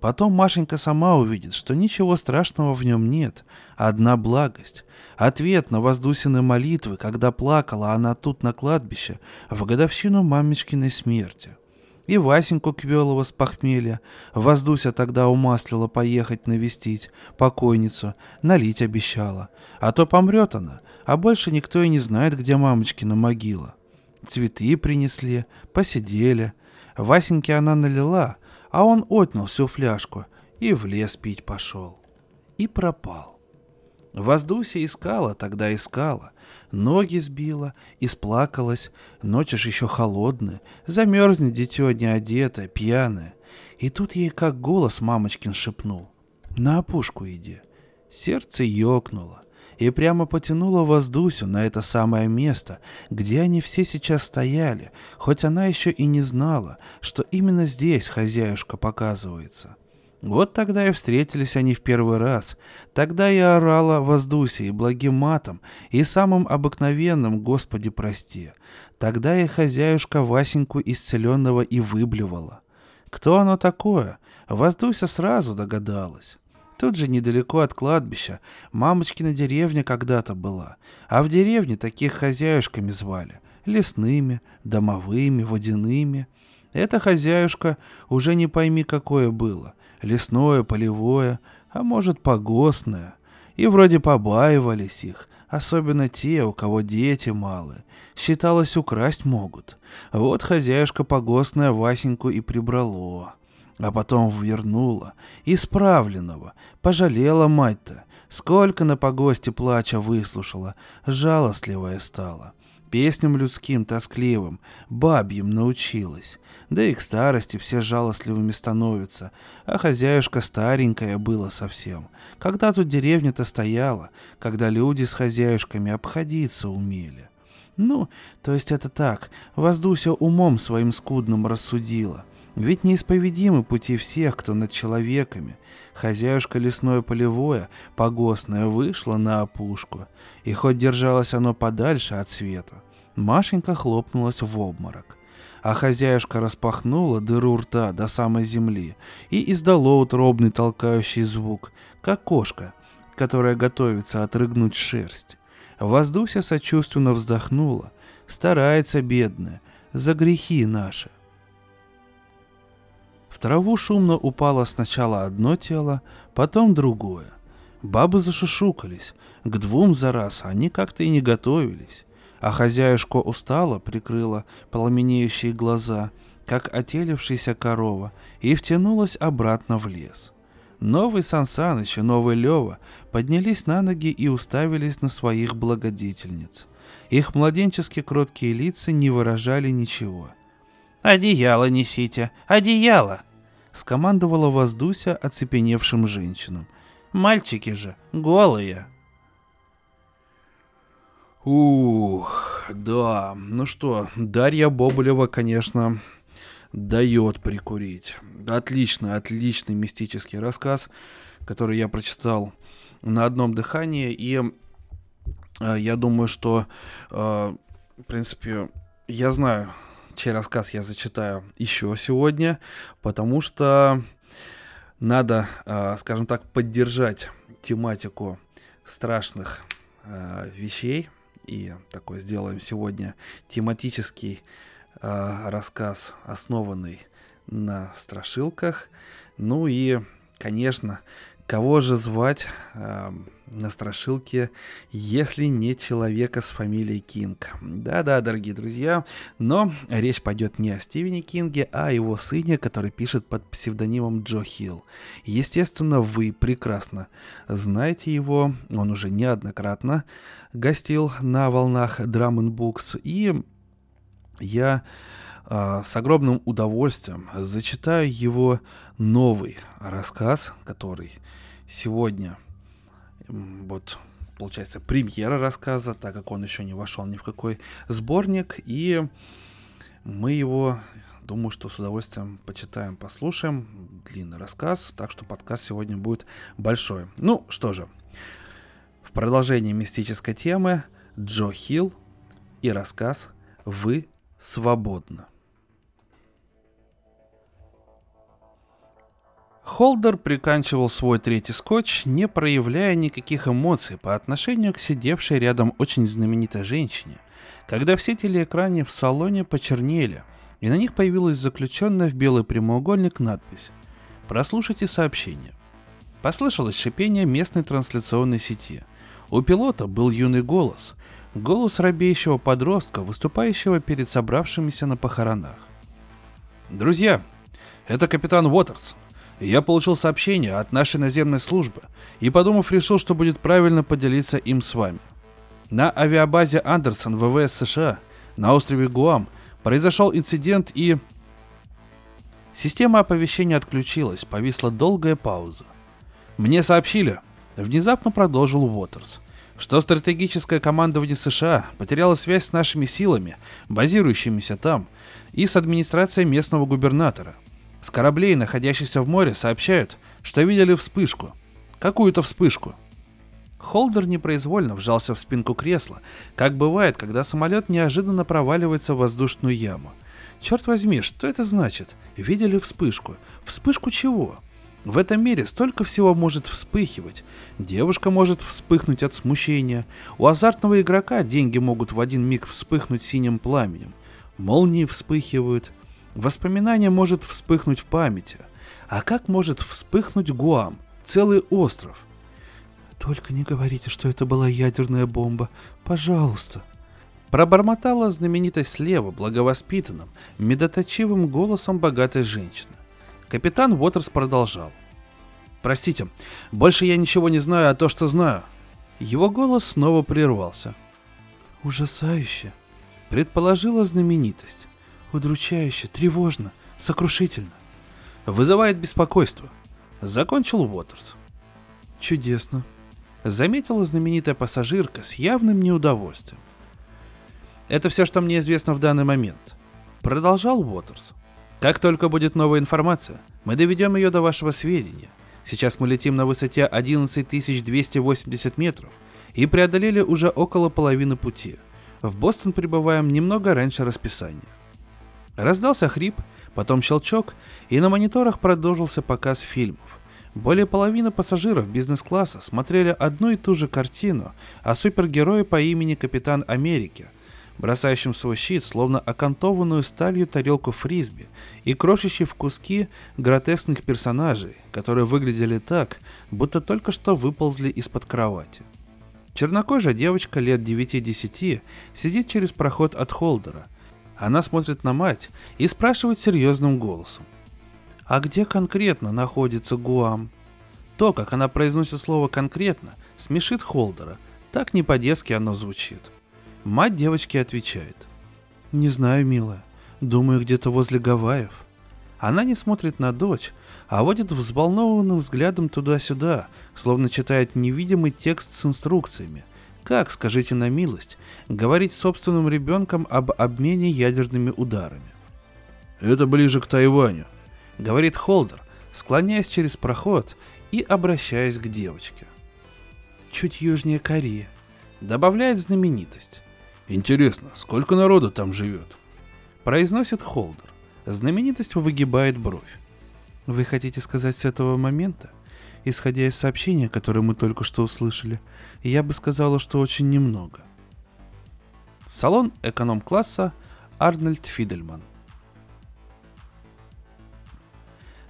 Потом Машенька сама увидит, что ничего страшного в нем нет, одна благость. Ответ на Воздусины молитвы, когда плакала она тут на кладбище в годовщину мамечкиной смерти и Васеньку Квелова с похмелья. Воздуся тогда умаслила поехать навестить покойницу, налить обещала. А то помрет она, а больше никто и не знает, где мамочкина могила. Цветы принесли, посидели. Васеньке она налила, а он отнял всю фляжку и в лес пить пошел. И пропал. Воздуся искала, тогда искала, ноги сбила, исплакалась, ночь ж еще холодная, замерзнет дитё не одетое, пьяное. И тут ей как голос мамочкин шепнул. «На опушку иди». Сердце ёкнуло и прямо потянуло воздусю на это самое место, где они все сейчас стояли, хоть она еще и не знала, что именно здесь хозяюшка показывается. Вот тогда и встретились они в первый раз. Тогда я орала воздусе и благим матом, и самым обыкновенным «Господи, прости». Тогда и хозяюшка Васеньку исцеленного и выблевала. Кто оно такое? Воздуся сразу догадалась. Тут же недалеко от кладбища мамочкина деревня когда-то была, а в деревне таких хозяюшками звали — лесными, домовыми, водяными. Эта хозяюшка уже не пойми какое было, лесное, полевое, а может погостное. И вроде побаивались их, особенно те, у кого дети малые. Считалось, украсть могут. Вот хозяюшка погостная Васеньку и прибрало. А потом вернула, исправленного, пожалела мать-то. Сколько на погосте плача выслушала, жалостливая стала. Песням людским, тоскливым, бабьим научилась. Да и к старости все жалостливыми становятся, а хозяюшка старенькая была совсем. Когда тут деревня-то стояла, когда люди с хозяюшками обходиться умели. Ну, то есть это так, Воздуся умом своим скудным рассудила. Ведь неисповедимы пути всех, кто над человеками. Хозяюшка лесное полевое, погостное, вышла на опушку, и хоть держалось оно подальше от света, Машенька хлопнулась в обморок а хозяюшка распахнула дыру рта до самой земли и издала утробный толкающий звук, как кошка, которая готовится отрыгнуть шерсть. Воздуся сочувственно вздохнула. Старается, бедная, за грехи наши. В траву шумно упало сначала одно тело, потом другое. Бабы зашушукались. К двум за раз они как-то и не готовились а хозяюшка устала, прикрыла пламенеющие глаза, как отелившаяся корова, и втянулась обратно в лес. Новый Сансаныч и новый Лева поднялись на ноги и уставились на своих благодетельниц. Их младенчески кроткие лица не выражали ничего. «Одеяло несите! Одеяло!» — скомандовала Воздуся оцепеневшим женщинам. «Мальчики же голые!» Ух, да, ну что, Дарья Боболева, конечно, дает прикурить. Отлично, отличный мистический рассказ, который я прочитал на одном дыхании, и э, я думаю, что, э, в принципе, я знаю, чей рассказ я зачитаю еще сегодня, потому что надо, э, скажем так, поддержать тематику страшных э, вещей, и такой сделаем сегодня тематический э, рассказ, основанный на страшилках. Ну и, конечно, кого же звать на страшилке, если не человека с фамилией Кинг? Да-да, дорогие друзья, но речь пойдет не о Стивене Кинге, а о его сыне, который пишет под псевдонимом Джо Хилл. Естественно, вы прекрасно знаете его, он уже неоднократно гостил на волнах Drum Books, и я э, с огромным удовольствием зачитаю его новый рассказ, который сегодня, вот, получается, премьера рассказа, так как он еще не вошел ни в какой сборник, и мы его, думаю, что с удовольствием почитаем, послушаем. Длинный рассказ, так что подкаст сегодня будет большой. Ну, что же, в продолжении мистической темы Джо Хилл и рассказ «Вы свободны». Холдер приканчивал свой третий скотч, не проявляя никаких эмоций по отношению к сидевшей рядом очень знаменитой женщине, когда все телеэкраны в салоне почернели, и на них появилась заключенная в белый прямоугольник надпись «Прослушайте сообщение». Послышалось шипение местной трансляционной сети. У пилота был юный голос, голос робеющего подростка, выступающего перед собравшимися на похоронах. «Друзья, это капитан Уотерс», я получил сообщение от нашей наземной службы и, подумав, решил, что будет правильно поделиться им с вами. На авиабазе Андерсон ВВС США на острове Гуам произошел инцидент и... Система оповещения отключилась, повисла долгая пауза. Мне сообщили, внезапно продолжил Уотерс, что стратегическое командование США потеряло связь с нашими силами, базирующимися там, и с администрацией местного губернатора – с кораблей, находящихся в море, сообщают, что видели вспышку. Какую-то вспышку. Холдер непроизвольно вжался в спинку кресла, как бывает, когда самолет неожиданно проваливается в воздушную яму. Черт возьми, что это значит? Видели вспышку. Вспышку чего? В этом мире столько всего может вспыхивать. Девушка может вспыхнуть от смущения. У азартного игрока деньги могут в один миг вспыхнуть синим пламенем. Молнии вспыхивают, Воспоминание может вспыхнуть в памяти. А как может вспыхнуть Гуам, целый остров? Только не говорите, что это была ядерная бомба. Пожалуйста. Пробормотала знаменитость слева благовоспитанным, медоточивым голосом богатой женщины. Капитан Уотерс продолжал. «Простите, больше я ничего не знаю, а то, что знаю». Его голос снова прервался. «Ужасающе», — предположила знаменитость. Удручающе, тревожно, сокрушительно. Вызывает беспокойство. Закончил Уотерс. Чудесно. Заметила знаменитая пассажирка с явным неудовольствием. Это все, что мне известно в данный момент. Продолжал Уотерс. Как только будет новая информация, мы доведем ее до вашего сведения. Сейчас мы летим на высоте 11280 метров и преодолели уже около половины пути. В Бостон прибываем немного раньше расписания. Раздался хрип, потом щелчок, и на мониторах продолжился показ фильмов. Более половины пассажиров бизнес-класса смотрели одну и ту же картину о супергерое по имени Капитан Америки, бросающем свой щит, словно окантованную сталью тарелку фрисби, и крошащий в куски гротескных персонажей, которые выглядели так, будто только что выползли из-под кровати. Чернокожая девочка лет 9-10 сидит через проход от холдера – она смотрит на мать и спрашивает серьезным голосом. «А где конкретно находится Гуам?» То, как она произносит слово «конкретно», смешит Холдера. Так не по-детски оно звучит. Мать девочки отвечает. «Не знаю, милая. Думаю, где-то возле Гавайев». Она не смотрит на дочь, а водит взволнованным взглядом туда-сюда, словно читает невидимый текст с инструкциями. Как, скажите на милость, говорить с собственным ребенком об обмене ядерными ударами? «Это ближе к Тайваню», — говорит Холдер, склоняясь через проход и обращаясь к девочке. «Чуть южнее Кореи», — добавляет знаменитость. «Интересно, сколько народу там живет?» — произносит Холдер. Знаменитость выгибает бровь. Вы хотите сказать с этого момента? Исходя из сообщения, которое мы только что услышали, я бы сказала, что очень немного. Салон эконом-класса Арнольд Фидельман.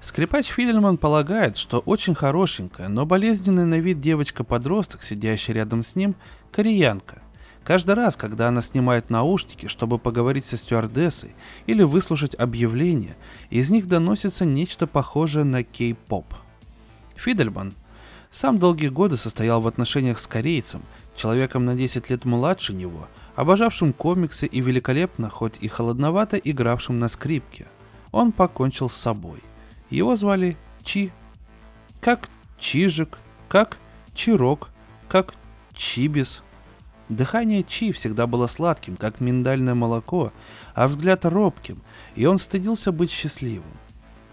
Скрипач Фидельман полагает, что очень хорошенькая, но болезненная на вид девочка-подросток, сидящая рядом с ним, кореянка, Каждый раз, когда она снимает наушники, чтобы поговорить со стюардессой или выслушать объявление, из них доносится нечто похожее на кей-поп. Фидельман сам долгие годы состоял в отношениях с корейцем, человеком на 10 лет младше него, обожавшим комиксы и великолепно, хоть и холодновато игравшим на скрипке. Он покончил с собой. Его звали Чи. Как Чижик, как Чирок, как Чибис – Дыхание Чи всегда было сладким, как миндальное молоко, а взгляд робким, и он стыдился быть счастливым.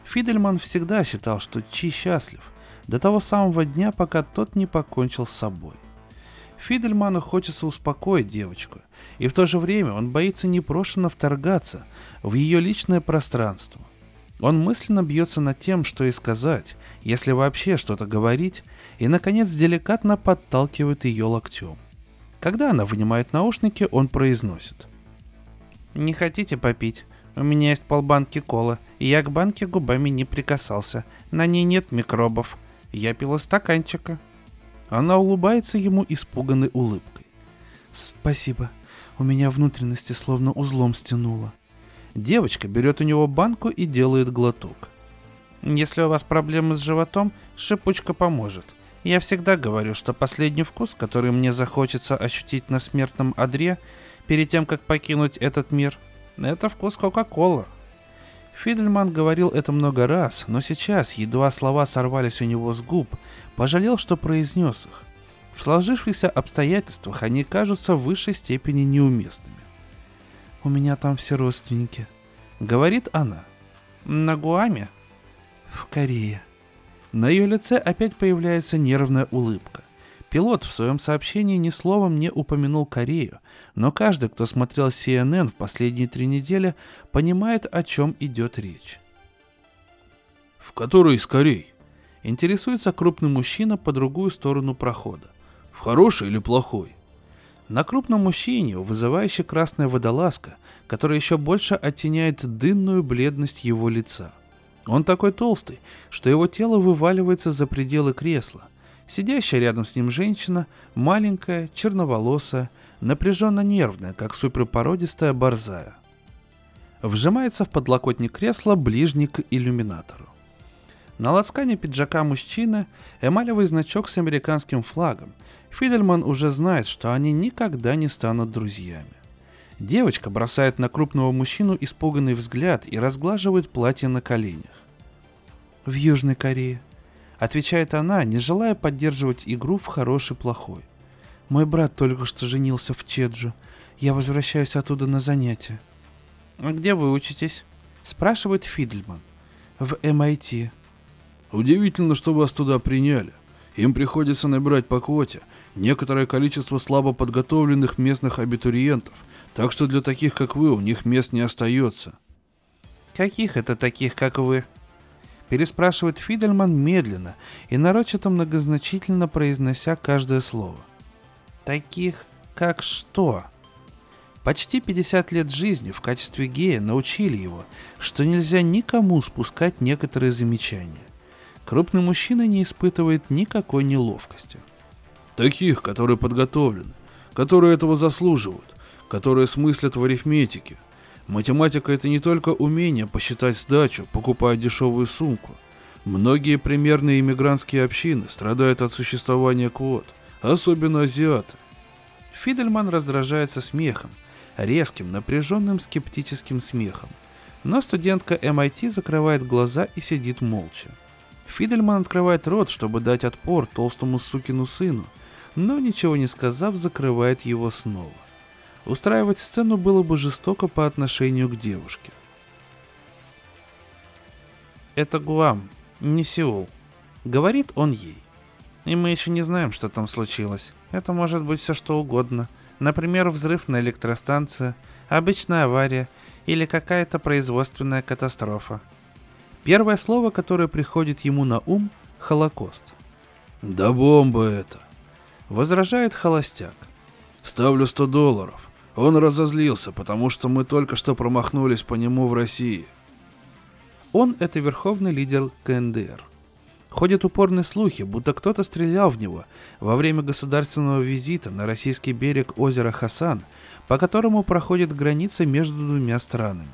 Фидельман всегда считал, что Чи счастлив, до того самого дня, пока тот не покончил с собой. Фидельману хочется успокоить девочку, и в то же время он боится непрошенно вторгаться в ее личное пространство. Он мысленно бьется над тем, что и сказать, если вообще что-то говорить, и, наконец, деликатно подталкивает ее локтем. Когда она вынимает наушники, он произносит. «Не хотите попить? У меня есть полбанки кола, и я к банке губами не прикасался. На ней нет микробов. Я пила стаканчика». Она улыбается ему испуганной улыбкой. «Спасибо. У меня внутренности словно узлом стянуло». Девочка берет у него банку и делает глоток. «Если у вас проблемы с животом, шипучка поможет», я всегда говорю, что последний вкус, который мне захочется ощутить на смертном одре, перед тем, как покинуть этот мир, это вкус Кока-Кола. Фидельман говорил это много раз, но сейчас, едва слова сорвались у него с губ, пожалел, что произнес их. В сложившихся обстоятельствах они кажутся в высшей степени неуместными. «У меня там все родственники», — говорит она. «На Гуаме?» «В Корее», на ее лице опять появляется нервная улыбка. Пилот в своем сообщении ни словом не упомянул Корею, но каждый, кто смотрел CNN в последние три недели, понимает, о чем идет речь. «В которой из Корей?» Интересуется крупный мужчина по другую сторону прохода. «В хороший или плохой?» На крупном мужчине вызывающая красная водолазка, которая еще больше оттеняет дынную бледность его лица – он такой толстый, что его тело вываливается за пределы кресла. Сидящая рядом с ним женщина, маленькая, черноволосая, напряженно нервная, как суперпородистая борзая. Вжимается в подлокотник кресла ближний к иллюминатору. На лацкане пиджака мужчины эмалевый значок с американским флагом. Фидельман уже знает, что они никогда не станут друзьями. Девочка бросает на крупного мужчину испуганный взгляд и разглаживает платье на коленях. «В Южной Корее», — отвечает она, не желая поддерживать игру в хороший-плохой. «Мой брат только что женился в Чеджу. Я возвращаюсь оттуда на занятия». «А где вы учитесь?» — спрашивает Фидельман. «В MIT». «Удивительно, что вас туда приняли. Им приходится набирать по квоте некоторое количество слабо подготовленных местных абитуриентов — так что для таких, как вы, у них мест не остается. Каких это таких, как вы? Переспрашивает Фидельман медленно и нарочито многозначительно произнося каждое слово. Таких, как что? Почти 50 лет жизни в качестве гея научили его, что нельзя никому спускать некоторые замечания. Крупный мужчина не испытывает никакой неловкости. Таких, которые подготовлены, которые этого заслуживают, которые смыслят в арифметике. Математика это не только умение посчитать сдачу, покупая дешевую сумку. Многие примерные иммигрантские общины страдают от существования квот, особенно азиаты. Фидельман раздражается смехом, резким, напряженным скептическим смехом. Но студентка MIT закрывает глаза и сидит молча. Фидельман открывает рот, чтобы дать отпор толстому сукину сыну, но ничего не сказав, закрывает его снова. Устраивать сцену было бы жестоко по отношению к девушке. «Это Гуам, не Сеул», — говорит он ей. «И мы еще не знаем, что там случилось. Это может быть все что угодно. Например, взрыв на электростанции, обычная авария или какая-то производственная катастрофа. Первое слово, которое приходит ему на ум – Холокост. «Да бомба это!» – возражает холостяк. «Ставлю 100 долларов. Он разозлился, потому что мы только что промахнулись по нему в России». Он – это верховный лидер КНДР. Ходят упорные слухи, будто кто-то стрелял в него во время государственного визита на российский берег озера Хасан, по которому проходит граница между двумя странами.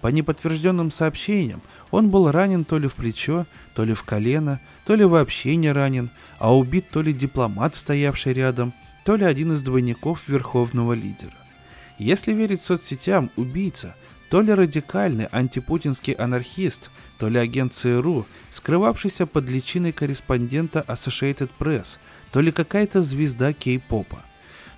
По неподтвержденным сообщениям, он был ранен то ли в плечо, то ли в колено, то ли вообще не ранен, а убит то ли дипломат, стоявший рядом, то ли один из двойников верховного лидера. Если верить соцсетям, убийца – то ли радикальный антипутинский анархист, то ли агент ЦРУ, скрывавшийся под личиной корреспондента Associated Press, то ли какая-то звезда кей-попа.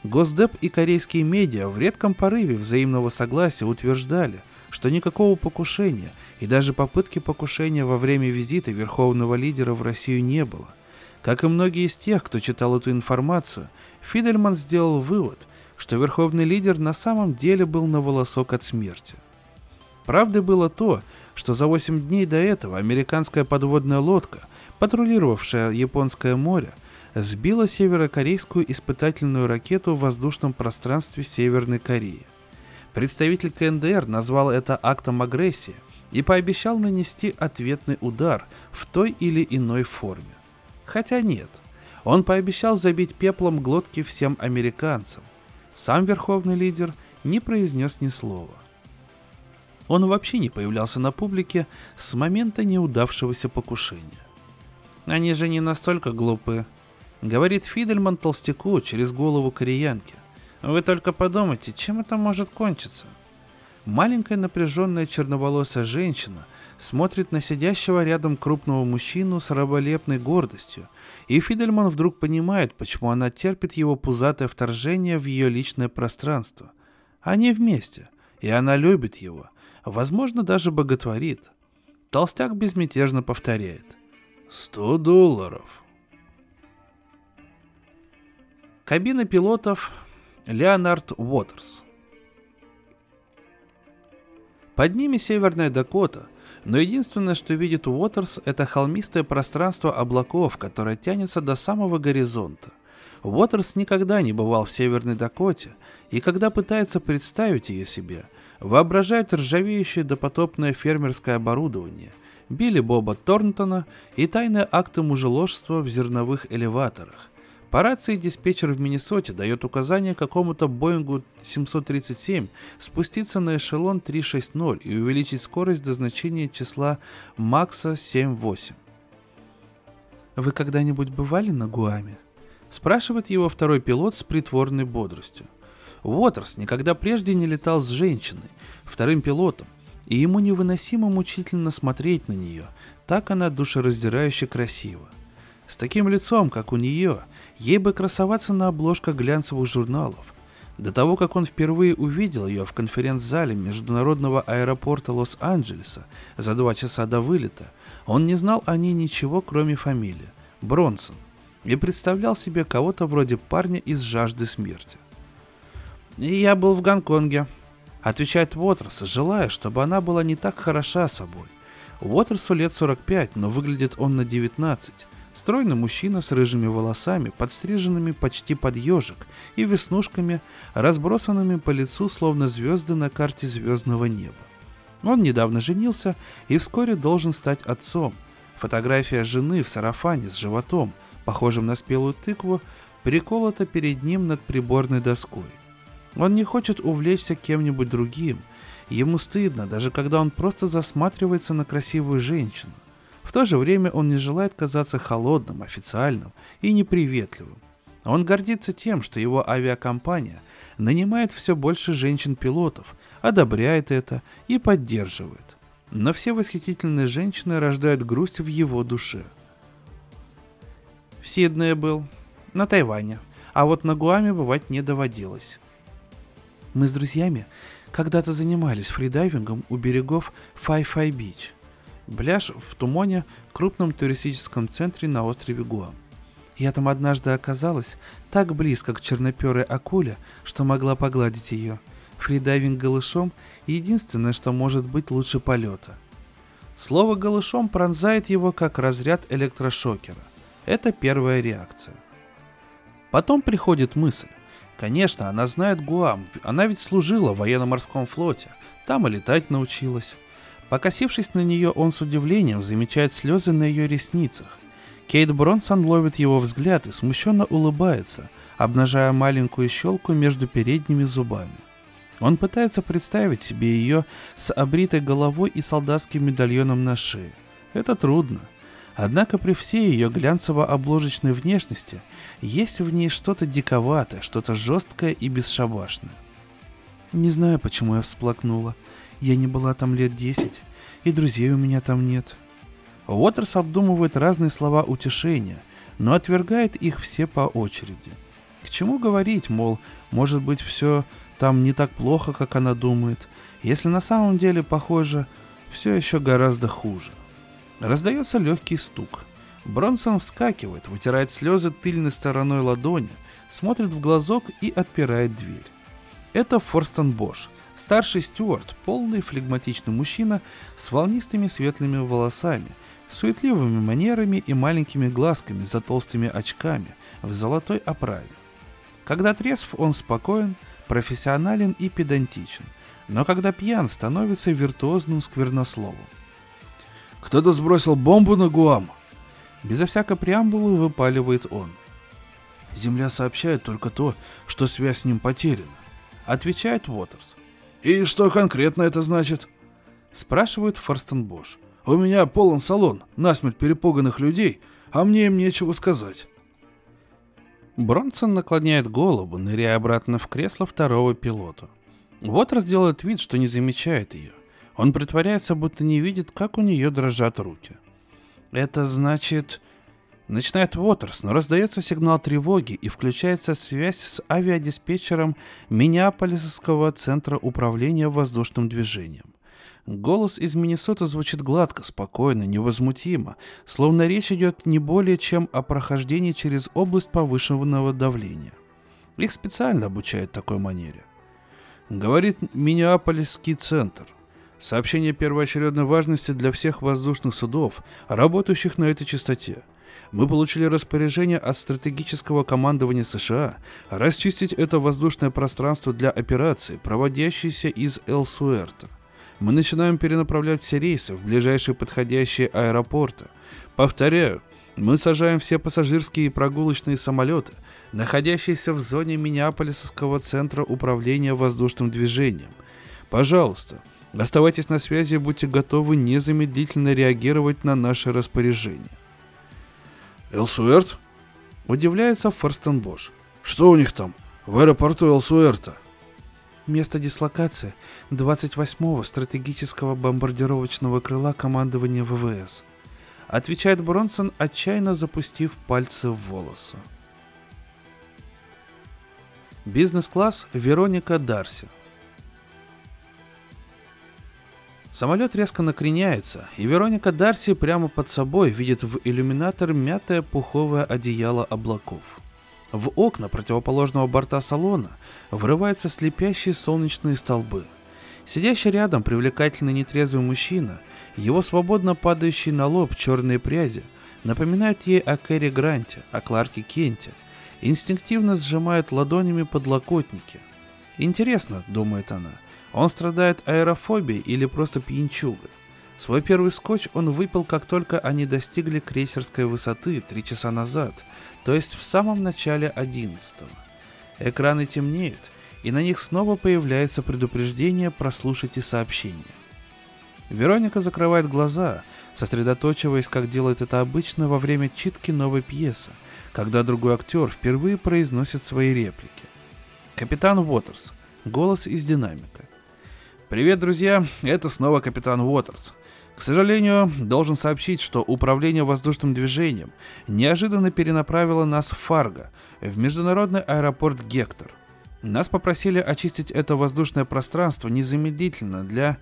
Госдеп и корейские медиа в редком порыве взаимного согласия утверждали, что никакого покушения и даже попытки покушения во время визита верховного лидера в Россию не было. Как и многие из тех, кто читал эту информацию, Фидельман сделал вывод, что верховный лидер на самом деле был на волосок от смерти. Правдой было то, что за 8 дней до этого американская подводная лодка, патрулировавшая Японское море, сбила северокорейскую испытательную ракету в воздушном пространстве Северной Кореи – Представитель КНДР назвал это актом агрессии и пообещал нанести ответный удар в той или иной форме. Хотя нет, он пообещал забить пеплом глотки всем американцам. Сам верховный лидер не произнес ни слова. Он вообще не появлялся на публике с момента неудавшегося покушения. «Они же не настолько глупы», — говорит Фидельман толстяку через голову кореянки — вы только подумайте, чем это может кончиться. Маленькая напряженная черноволосая женщина смотрит на сидящего рядом крупного мужчину с раболепной гордостью, и Фидельман вдруг понимает, почему она терпит его пузатое вторжение в ее личное пространство. Они вместе, и она любит его, возможно, даже боготворит. Толстяк безмятежно повторяет. «Сто долларов». Кабина пилотов Леонард Уотерс. Под ними Северная Дакота, но единственное, что видит Уотерс, это холмистое пространство облаков, которое тянется до самого горизонта. Уотерс никогда не бывал в Северной Дакоте, и когда пытается представить ее себе, воображает ржавеющее допотопное фермерское оборудование, Билли Боба Торнтона и тайные акты мужеложства в зерновых элеваторах – по рации диспетчер в Миннесоте дает указание какому-то Боингу 737 спуститься на эшелон 360 и увеличить скорость до значения числа Макса 78. «Вы когда-нибудь бывали на Гуаме?» Спрашивает его второй пилот с притворной бодростью. Уотерс никогда прежде не летал с женщиной, вторым пилотом, и ему невыносимо мучительно смотреть на нее, так она душераздирающе красива. С таким лицом, как у нее – Ей бы красоваться на обложках глянцевых журналов. До того, как он впервые увидел ее в конференц-зале международного аэропорта Лос-Анджелеса за два часа до вылета, он не знал о ней ничего, кроме фамилии – Бронсон, и представлял себе кого-то вроде парня из «Жажды смерти». «Я был в Гонконге», – отвечает Уотерс, желая, чтобы она была не так хороша собой. Уотерсу лет 45, но выглядит он на 19 – Стройный мужчина с рыжими волосами, подстриженными почти под ежик, и веснушками, разбросанными по лицу, словно звезды на карте звездного неба. Он недавно женился и вскоре должен стать отцом. Фотография жены в сарафане с животом, похожим на спелую тыкву, приколота перед ним над приборной доской. Он не хочет увлечься кем-нибудь другим. Ему стыдно, даже когда он просто засматривается на красивую женщину. В то же время он не желает казаться холодным, официальным и неприветливым. Он гордится тем, что его авиакомпания нанимает все больше женщин-пилотов, одобряет это и поддерживает. Но все восхитительные женщины рождают грусть в его душе. В Сиднее был, на Тайване, а вот на Гуаме бывать не доводилось. Мы с друзьями когда-то занимались фридайвингом у берегов Фай-Фай-Бич. Пляж в Тумоне, крупном туристическом центре на острове Гуам. Я там однажды оказалась так близко к черноперой акуле, что могла погладить ее. Фридайвинг голышом – единственное, что может быть лучше полета. Слово «голышом» пронзает его как разряд электрошокера. Это первая реакция. Потом приходит мысль. Конечно, она знает Гуам, она ведь служила в военно-морском флоте, там и летать научилась. Покосившись на нее, он с удивлением замечает слезы на ее ресницах. Кейт Бронсон ловит его взгляд и смущенно улыбается, обнажая маленькую щелку между передними зубами. Он пытается представить себе ее с обритой головой и солдатским медальоном на шее. Это трудно. Однако при всей ее глянцево-обложечной внешности есть в ней что-то диковатое, что-то жесткое и бесшабашное. Не знаю, почему я всплакнула. Я не была там лет десять, и друзей у меня там нет. Уотерс обдумывает разные слова утешения, но отвергает их все по очереди. К чему говорить, мол, может быть, все там не так плохо, как она думает, если на самом деле, похоже, все еще гораздо хуже. Раздается легкий стук. Бронсон вскакивает, вытирает слезы тыльной стороной ладони, смотрит в глазок и отпирает дверь. Это Форстон Бош, старший стюарт, полный флегматичный мужчина с волнистыми светлыми волосами – суетливыми манерами и маленькими глазками за толстыми очками в золотой оправе. Когда трезв, он спокоен, профессионален и педантичен, но когда пьян, становится виртуозным сквернословом. «Кто-то сбросил бомбу на Гуам!» Безо всякой преамбулы выпаливает он. «Земля сообщает только то, что связь с ним потеряна», — отвечает Уотерс. «И что конкретно это значит?» — спрашивает Форстенбош. У меня полон салон, насмерть перепуганных людей, а мне им нечего сказать. Бронсон наклоняет голову, ныряя обратно в кресло второго пилота. Вот делает вид, что не замечает ее. Он притворяется, будто не видит, как у нее дрожат руки. Это значит... Начинает Уотерс, но раздается сигнал тревоги и включается связь с авиадиспетчером Миннеаполисского центра управления воздушным движением. Голос из Миннесоты звучит гладко, спокойно, невозмутимо, словно речь идет не более чем о прохождении через область повышенного давления. Их специально обучают такой манере. Говорит Миннеаполисский центр. Сообщение первоочередной важности для всех воздушных судов, работающих на этой частоте. Мы получили распоряжение от стратегического командования США расчистить это воздушное пространство для операции, проводящейся из Элсуэрта мы начинаем перенаправлять все рейсы в ближайшие подходящие аэропорты. Повторяю, мы сажаем все пассажирские и прогулочные самолеты, находящиеся в зоне Миннеаполисского центра управления воздушным движением. Пожалуйста, оставайтесь на связи и будьте готовы незамедлительно реагировать на наше распоряжение. Элсуэрт? Удивляется Форстенбош. Что у них там в аэропорту Элсуэрта? Место дислокации 28-го стратегического бомбардировочного крыла командования ВВС. Отвечает Бронсон, отчаянно запустив пальцы в волосы. Бизнес-класс Вероника Дарси. Самолет резко накреняется, и Вероника Дарси прямо под собой видит в иллюминатор мятое пуховое одеяло облаков – в окна противоположного борта салона врываются слепящие солнечные столбы. Сидящий рядом привлекательный нетрезвый мужчина, его свободно падающие на лоб черные пряди, напоминают ей о Кэрри Гранте, о Кларке Кенте, инстинктивно сжимают ладонями подлокотники. Интересно, думает она, он страдает аэрофобией или просто пьянчуга? Свой первый скотч он выпил, как только они достигли крейсерской высоты три часа назад, то есть в самом начале одиннадцатого. Экраны темнеют, и на них снова появляется предупреждение «Прослушайте сообщение». Вероника закрывает глаза, сосредоточиваясь, как делает это обычно во время читки новой пьесы, когда другой актер впервые произносит свои реплики. Капитан Уотерс. Голос из динамика. Привет, друзья, это снова Капитан Уотерс. К сожалению, должен сообщить, что Управление воздушным движением неожиданно перенаправило нас в Фарго, в международный аэропорт Гектор. Нас попросили очистить это воздушное пространство незамедлительно для...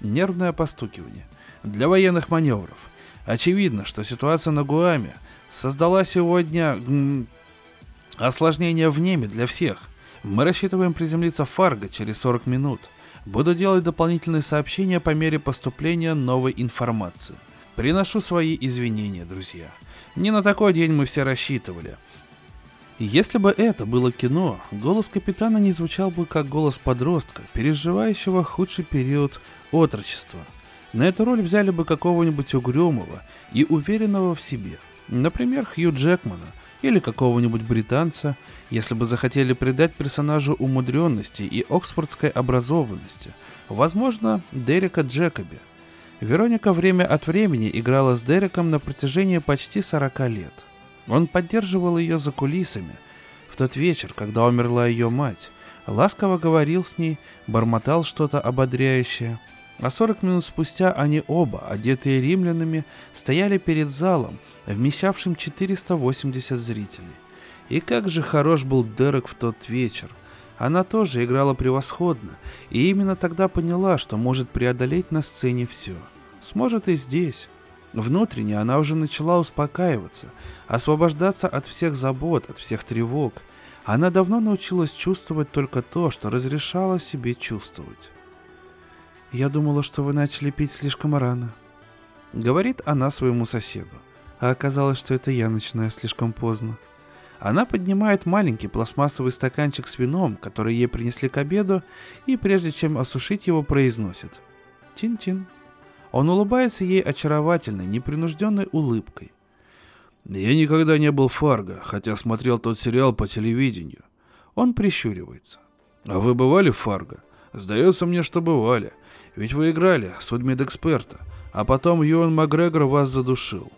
Нервное постукивание. Для военных маневров. Очевидно, что ситуация на Гуаме создала сегодня осложнение в небе для всех. Мы рассчитываем приземлиться в Фарго через 40 минут. Буду делать дополнительные сообщения по мере поступления новой информации. Приношу свои извинения, друзья. Не на такой день мы все рассчитывали. Если бы это было кино, голос капитана не звучал бы как голос подростка, переживающего худший период отрочества. На эту роль взяли бы какого-нибудь угрюмого и уверенного в себе. Например, Хью Джекмана или какого-нибудь британца, если бы захотели придать персонажу умудренности и оксфордской образованности. Возможно, Дерека Джекоби. Вероника время от времени играла с Дереком на протяжении почти 40 лет. Он поддерживал ее за кулисами. В тот вечер, когда умерла ее мать, ласково говорил с ней, бормотал что-то ободряющее. А 40 минут спустя они оба, одетые римлянами, стояли перед залом, вмещавшим 480 зрителей. И как же хорош был Дерек в тот вечер. Она тоже играла превосходно, и именно тогда поняла, что может преодолеть на сцене все. Сможет и здесь. Внутренне она уже начала успокаиваться, освобождаться от всех забот, от всех тревог. Она давно научилась чувствовать только то, что разрешала себе чувствовать. «Я думала, что вы начали пить слишком рано», — говорит она своему соседу. А оказалось, что это я начинаю слишком поздно. Она поднимает маленький пластмассовый стаканчик с вином, который ей принесли к обеду, и прежде чем осушить его, произносит «Чин-чин». Он улыбается ей очаровательной, непринужденной улыбкой. «Я никогда не был Фарго, хотя смотрел тот сериал по телевидению». Он прищуривается. «А вы бывали в Фарго? Сдается мне, что бывали. Ведь вы играли судмедэксперта, а потом Юэн Макгрегор вас задушил».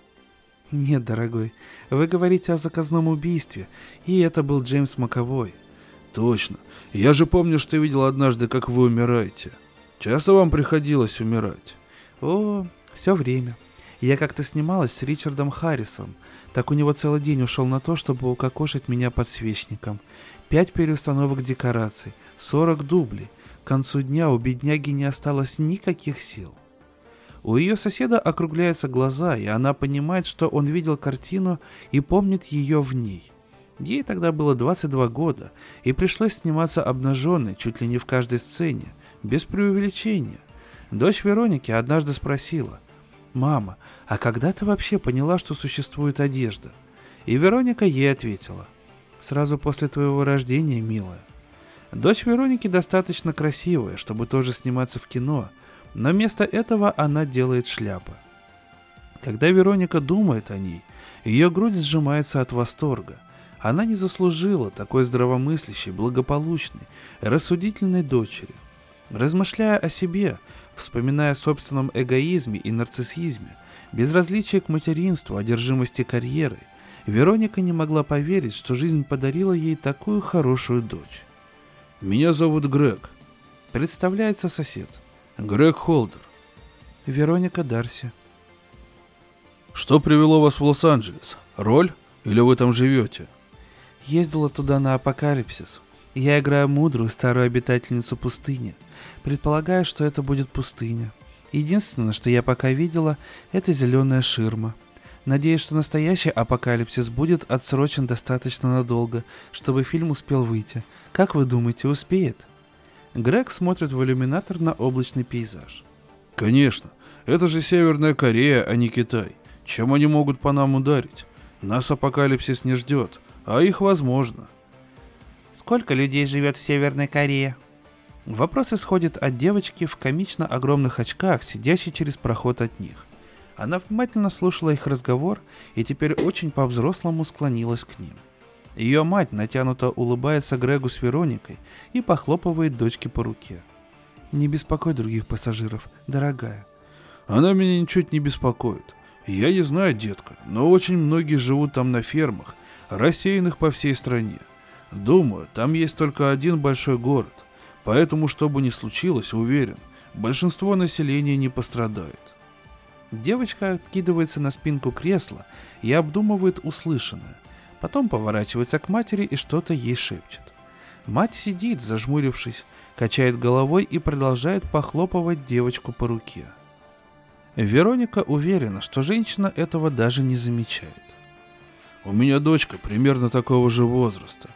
«Нет, дорогой, вы говорите о заказном убийстве, и это был Джеймс Маковой». «Точно. Я же помню, что видел однажды, как вы умираете. Часто вам приходилось умирать?» О, все время. Я как-то снималась с Ричардом Харрисом. Так у него целый день ушел на то, чтобы укокошить меня подсвечником. Пять переустановок декораций, сорок дублей. К концу дня у бедняги не осталось никаких сил. У ее соседа округляются глаза, и она понимает, что он видел картину и помнит ее в ней. Ей тогда было 22 года, и пришлось сниматься обнаженной чуть ли не в каждой сцене, без преувеличения. Дочь Вероники однажды спросила, «Мама, а когда ты вообще поняла, что существует одежда?» И Вероника ей ответила, «Сразу после твоего рождения, милая». Дочь Вероники достаточно красивая, чтобы тоже сниматься в кино, но вместо этого она делает шляпы. Когда Вероника думает о ней, ее грудь сжимается от восторга. Она не заслужила такой здравомыслящей, благополучной, рассудительной дочери. Размышляя о себе, вспоминая о собственном эгоизме и нарциссизме, безразличии к материнству, одержимости карьерой, Вероника не могла поверить, что жизнь подарила ей такую хорошую дочь. «Меня зовут Грег», — представляется сосед. «Грег Холдер». «Вероника Дарси». «Что привело вас в Лос-Анджелес? Роль? Или вы там живете?» «Ездила туда на апокалипсис. Я играю мудрую старую обитательницу пустыни — Предполагаю, что это будет пустыня. Единственное, что я пока видела, это зеленая ширма. Надеюсь, что настоящий апокалипсис будет отсрочен достаточно надолго, чтобы фильм успел выйти. Как вы думаете, успеет? Грег смотрит в иллюминатор на облачный пейзаж. Конечно. Это же Северная Корея, а не Китай. Чем они могут по нам ударить? Нас апокалипсис не ждет, а их возможно. Сколько людей живет в Северной Корее? Вопрос исходит от девочки в комично огромных очках, сидящей через проход от них. Она внимательно слушала их разговор и теперь очень по-взрослому склонилась к ним. Ее мать натянуто улыбается Грегу с Вероникой и похлопывает дочке по руке. «Не беспокой других пассажиров, дорогая». «Она меня ничуть не беспокоит. Я не знаю, детка, но очень многие живут там на фермах, рассеянных по всей стране. Думаю, там есть только один большой город, поэтому, что бы ни случилось, уверен, большинство населения не пострадает. Девочка откидывается на спинку кресла и обдумывает услышанное. Потом поворачивается к матери и что-то ей шепчет. Мать сидит, зажмурившись, качает головой и продолжает похлопывать девочку по руке. Вероника уверена, что женщина этого даже не замечает. У меня дочка примерно такого же возраста.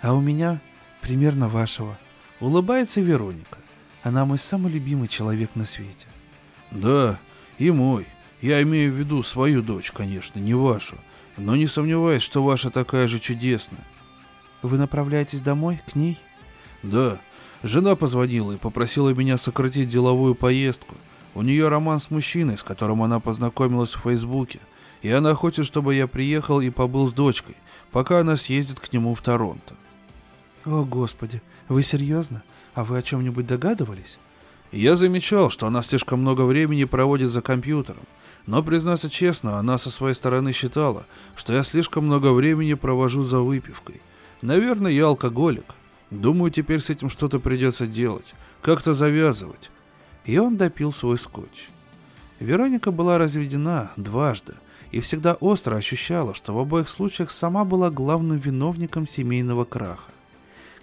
А у меня примерно вашего. Улыбается Вероника. Она мой самый любимый человек на свете. Да, и мой. Я имею в виду свою дочь, конечно, не вашу. Но не сомневаюсь, что ваша такая же чудесная. Вы направляетесь домой, к ней? Да. Жена позвонила и попросила меня сократить деловую поездку. У нее роман с мужчиной, с которым она познакомилась в Фейсбуке. И она хочет, чтобы я приехал и побыл с дочкой, пока она съездит к нему в Торонто. О, Господи, вы серьезно? А вы о чем-нибудь догадывались? Я замечал, что она слишком много времени проводит за компьютером. Но, признаться честно, она со своей стороны считала, что я слишком много времени провожу за выпивкой. Наверное, я алкоголик. Думаю, теперь с этим что-то придется делать. Как-то завязывать. И он допил свой скотч. Вероника была разведена дважды и всегда остро ощущала, что в обоих случаях сама была главным виновником семейного краха.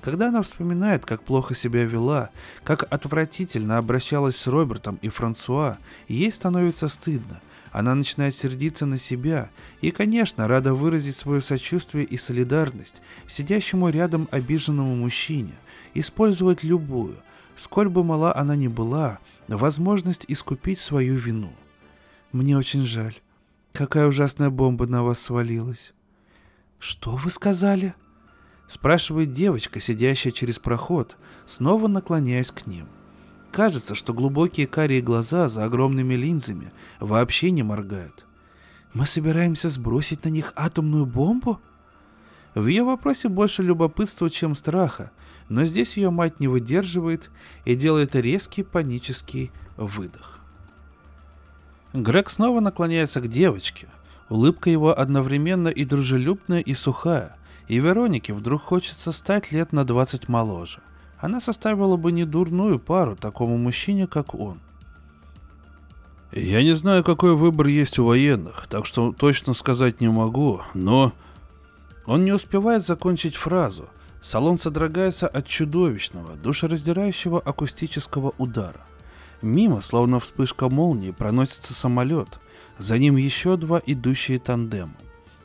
Когда она вспоминает, как плохо себя вела, как отвратительно обращалась с Робертом и Франсуа, ей становится стыдно. Она начинает сердиться на себя и, конечно, рада выразить свое сочувствие и солидарность сидящему рядом обиженному мужчине, использовать любую, сколь бы мала она ни была, возможность искупить свою вину. Мне очень жаль. Какая ужасная бомба на вас свалилась. Что вы сказали? Спрашивает девочка, сидящая через проход, снова наклоняясь к ним. Кажется, что глубокие карие глаза за огромными линзами вообще не моргают. Мы собираемся сбросить на них атомную бомбу? В ее вопросе больше любопытства, чем страха, но здесь ее мать не выдерживает и делает резкий панический выдох. Грег снова наклоняется к девочке. Улыбка его одновременно и дружелюбная, и сухая и Веронике вдруг хочется стать лет на 20 моложе. Она составила бы недурную пару такому мужчине, как он. Я не знаю, какой выбор есть у военных, так что точно сказать не могу, но... Он не успевает закончить фразу. Салон содрогается от чудовищного, душераздирающего акустического удара. Мимо, словно вспышка молнии, проносится самолет. За ним еще два идущие тандемом.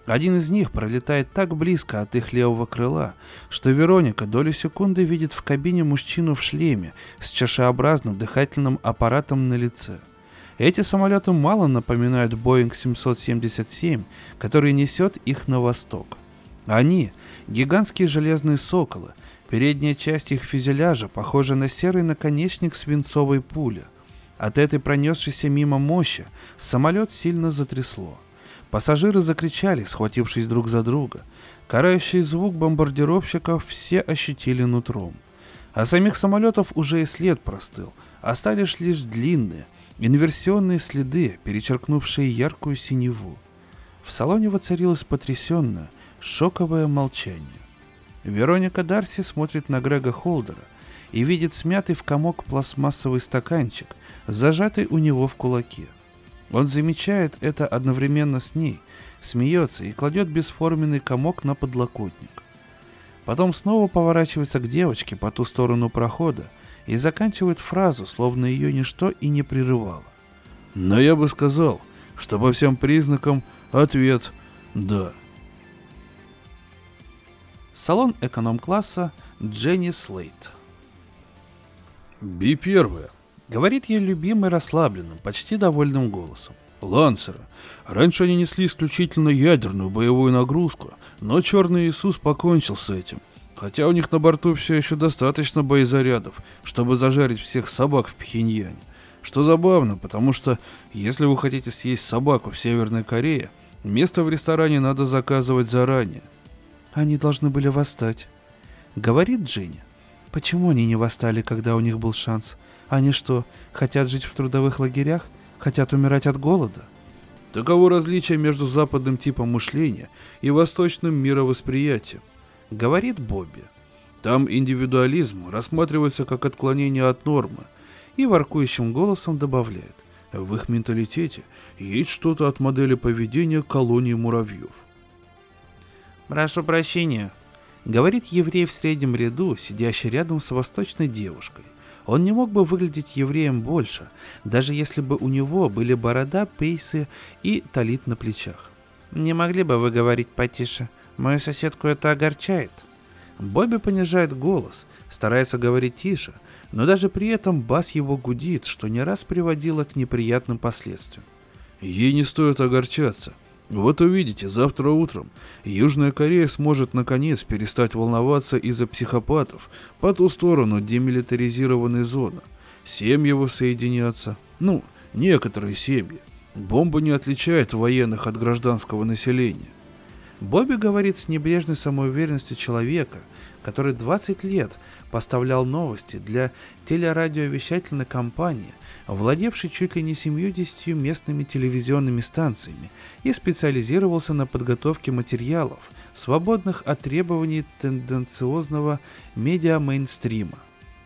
Один из них пролетает так близко от их левого крыла, что Вероника долю секунды видит в кабине мужчину в шлеме с чашеобразным дыхательным аппаратом на лице. Эти самолеты мало напоминают Boeing 777, который несет их на восток. Они – гигантские железные соколы, передняя часть их фюзеляжа похожа на серый наконечник свинцовой пули. От этой пронесшейся мимо мощи самолет сильно затрясло – Пассажиры закричали, схватившись друг за друга. Карающий звук бомбардировщиков все ощутили нутром. А самих самолетов уже и след простыл, остались лишь длинные, инверсионные следы, перечеркнувшие яркую синеву. В салоне воцарилось потрясенное, шоковое молчание. Вероника Дарси смотрит на Грега Холдера и видит смятый в комок пластмассовый стаканчик, зажатый у него в кулаке. Он замечает это одновременно с ней, смеется и кладет бесформенный комок на подлокотник. Потом снова поворачивается к девочке по ту сторону прохода и заканчивает фразу, словно ее ничто и не прерывало. Но я бы сказал, что по всем признакам ответ «да». Салон эконом-класса Дженни Слейт. Би первая. Говорит ей любимый расслабленным, почти довольным голосом. Лансера. Раньше они несли исключительно ядерную боевую нагрузку, но Черный Иисус покончил с этим. Хотя у них на борту все еще достаточно боезарядов, чтобы зажарить всех собак в Пхеньяне. Что забавно, потому что если вы хотите съесть собаку в Северной Корее, место в ресторане надо заказывать заранее. Они должны были восстать. Говорит Дженни. Почему они не восстали, когда у них был шанс? Они что, хотят жить в трудовых лагерях? Хотят умирать от голода? Таково различие между западным типом мышления и восточным мировосприятием, говорит Бобби. Там индивидуализм рассматривается как отклонение от нормы, и воркующим голосом добавляет, в их менталитете есть что-то от модели поведения колонии муравьев. «Прошу прощения», — говорит еврей в среднем ряду, сидящий рядом с восточной девушкой. Он не мог бы выглядеть евреем больше, даже если бы у него были борода, пейсы и талит на плечах. «Не могли бы вы говорить потише? Мою соседку это огорчает». Бобби понижает голос, старается говорить тише, но даже при этом бас его гудит, что не раз приводило к неприятным последствиям. Ей не стоит огорчаться. Вот увидите, завтра утром Южная Корея сможет наконец перестать волноваться из-за психопатов по ту сторону демилитаризированной зоны. Семьи воссоединятся. Ну, некоторые семьи. Бомба не отличает военных от гражданского населения. Бобби говорит с небрежной самоуверенностью человека, который 20 лет поставлял новости для телерадиовещательной компании, владевшей чуть ли не 70 местными телевизионными станциями и специализировался на подготовке материалов, свободных от требований тенденциозного медиа-мейнстрима.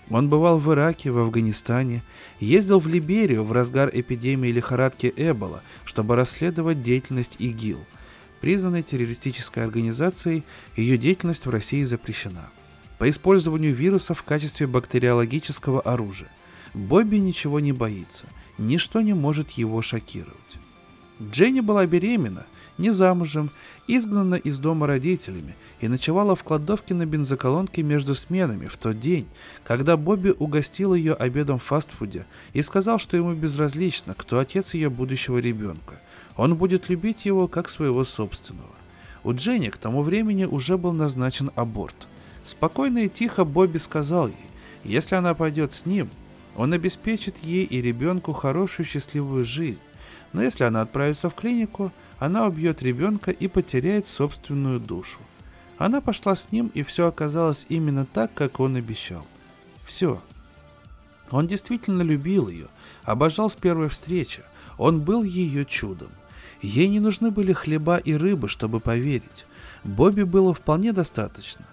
Он бывал в Ираке, в Афганистане, ездил в Либерию в разгар эпидемии лихорадки Эбола, чтобы расследовать деятельность ИГИЛ – признанной террористической организацией, ее деятельность в России запрещена. По использованию вируса в качестве бактериологического оружия. Бобби ничего не боится, ничто не может его шокировать. Дженни была беременна, не замужем, изгнана из дома родителями и ночевала в кладовке на бензоколонке между сменами в тот день, когда Бобби угостил ее обедом в фастфуде и сказал, что ему безразлично, кто отец ее будущего ребенка – он будет любить его как своего собственного. У Дженни к тому времени уже был назначен аборт. Спокойно и тихо Бобби сказал ей, если она пойдет с ним, он обеспечит ей и ребенку хорошую счастливую жизнь. Но если она отправится в клинику, она убьет ребенка и потеряет собственную душу. Она пошла с ним, и все оказалось именно так, как он обещал. Все. Он действительно любил ее, обожал с первой встречи. Он был ее чудом. Ей не нужны были хлеба и рыбы, чтобы поверить. Бобби было вполне достаточно.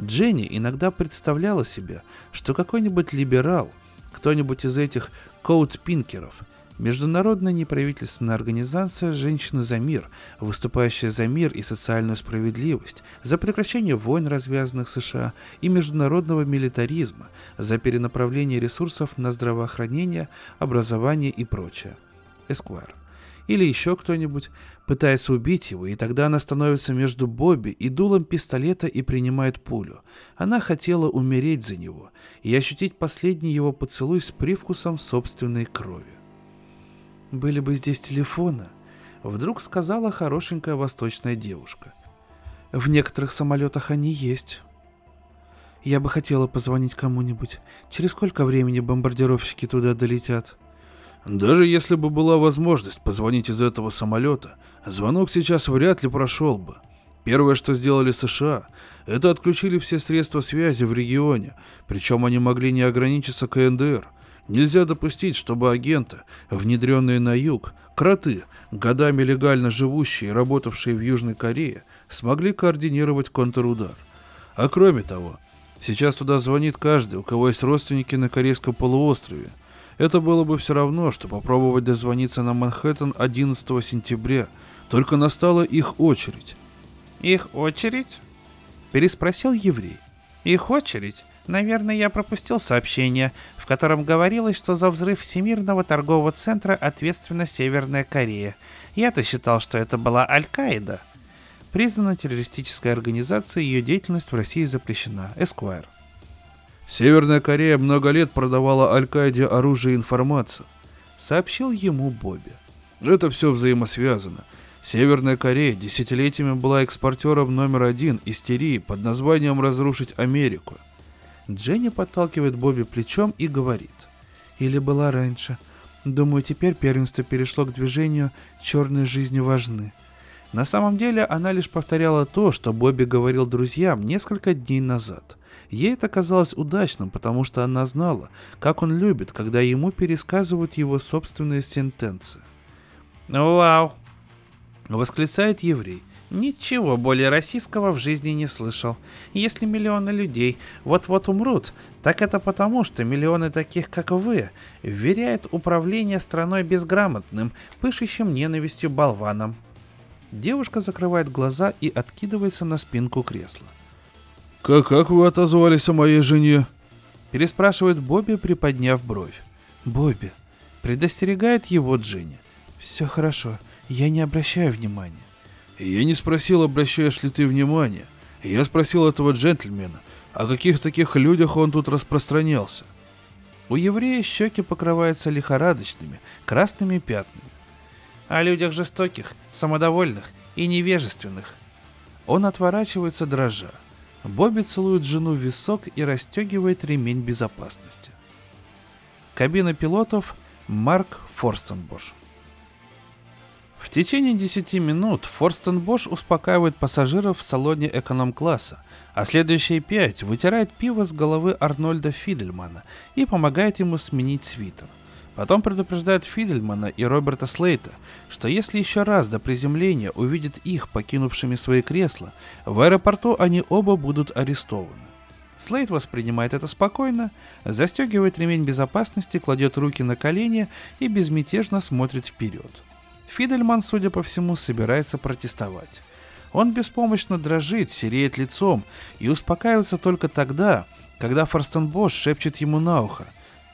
Дженни иногда представляла себе, что какой-нибудь либерал, кто-нибудь из этих коут-пинкеров, международная неправительственная организация «Женщины за мир», выступающая за мир и социальную справедливость, за прекращение войн, развязанных США, и международного милитаризма, за перенаправление ресурсов на здравоохранение, образование и прочее. Эсквайр или еще кто-нибудь пытается убить его, и тогда она становится между Бобби и дулом пистолета и принимает пулю. Она хотела умереть за него и ощутить последний его поцелуй с привкусом собственной крови. «Были бы здесь телефоны», — вдруг сказала хорошенькая восточная девушка. «В некоторых самолетах они есть». Я бы хотела позвонить кому-нибудь. Через сколько времени бомбардировщики туда долетят?» Даже если бы была возможность позвонить из этого самолета, звонок сейчас вряд ли прошел бы. Первое, что сделали США, это отключили все средства связи в регионе, причем они могли не ограничиться КНДР. Нельзя допустить, чтобы агенты, внедренные на юг, кроты, годами легально живущие и работавшие в Южной Корее, смогли координировать контрудар. А кроме того, сейчас туда звонит каждый, у кого есть родственники на Корейском полуострове – это было бы все равно, что попробовать дозвониться на Манхэттен 11 сентября. Только настала их очередь. «Их очередь?» – переспросил еврей. «Их очередь? Наверное, я пропустил сообщение, в котором говорилось, что за взрыв Всемирного торгового центра ответственна Северная Корея. Я-то считал, что это была Аль-Каида». Признана террористической организацией, ее деятельность в России запрещена. Эсквайр. Северная Корея много лет продавала Аль-Каиде оружие и информацию, сообщил ему Бобби. Это все взаимосвязано. Северная Корея десятилетиями была экспортером номер один истерии под названием «Разрушить Америку». Дженни подталкивает Бобби плечом и говорит. Или была раньше. Думаю, теперь первенство перешло к движению «Черные жизни важны». На самом деле она лишь повторяла то, что Бобби говорил друзьям несколько дней назад – Ей это казалось удачным, потому что она знала, как он любит, когда ему пересказывают его собственные сентенции. «Вау!» Восклицает еврей. Ничего более российского в жизни не слышал. Если миллионы людей вот-вот умрут, так это потому, что миллионы таких, как вы, вверяют управление страной безграмотным, пышущим ненавистью болванам. Девушка закрывает глаза и откидывается на спинку кресла. «Как, как вы отозвались о моей жене?» Переспрашивает Бобби, приподняв бровь. «Бобби», предостерегает его Дженни. «Все хорошо, я не обращаю внимания». Я не спросил, обращаешь ли ты внимание. Я спросил этого джентльмена, о каких таких людях он тут распространялся. У еврея щеки покрываются лихорадочными, красными пятнами. О людях жестоких, самодовольных и невежественных. Он отворачивается дрожа. Бобби целует жену в висок и расстегивает ремень безопасности. Кабина пилотов Марк Форстенбош. В течение 10 минут Форстен Бош успокаивает пассажиров в салоне эконом-класса, а следующие пять вытирает пиво с головы Арнольда Фидельмана и помогает ему сменить свитер. Потом предупреждает Фидельмана и Роберта Слейта, что если еще раз до приземления увидят их, покинувшими свои кресла, в аэропорту они оба будут арестованы. Слейт воспринимает это спокойно, застегивает ремень безопасности, кладет руки на колени и безмятежно смотрит вперед. Фидельман, судя по всему, собирается протестовать. Он беспомощно дрожит, сереет лицом и успокаивается только тогда, когда Форстенбош шепчет ему на ухо.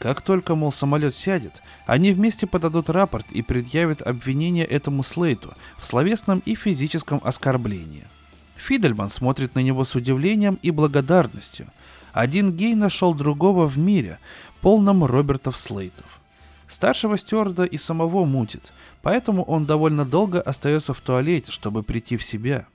Как только, мол, самолет сядет, они вместе подадут рапорт и предъявят обвинение этому Слейту в словесном и физическом оскорблении. Фидельман смотрит на него с удивлением и благодарностью. Один гей нашел другого в мире, полном Робертов Слейтов. Старшего стюарда и самого мутит, поэтому он довольно долго остается в туалете, чтобы прийти в себя.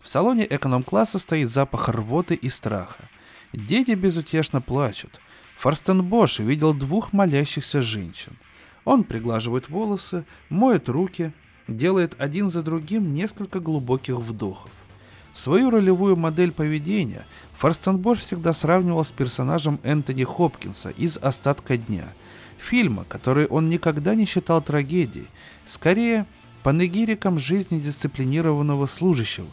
В салоне эконом-класса стоит запах рвоты и страха. Дети безутешно плачут. Форстенбош видел двух молящихся женщин. Он приглаживает волосы, моет руки, делает один за другим несколько глубоких вдохов. Свою ролевую модель поведения Форстенбош всегда сравнивал с персонажем Энтони Хопкинса из «Остатка дня», фильма, который он никогда не считал трагедией, скорее панегириком жизни дисциплинированного служащего.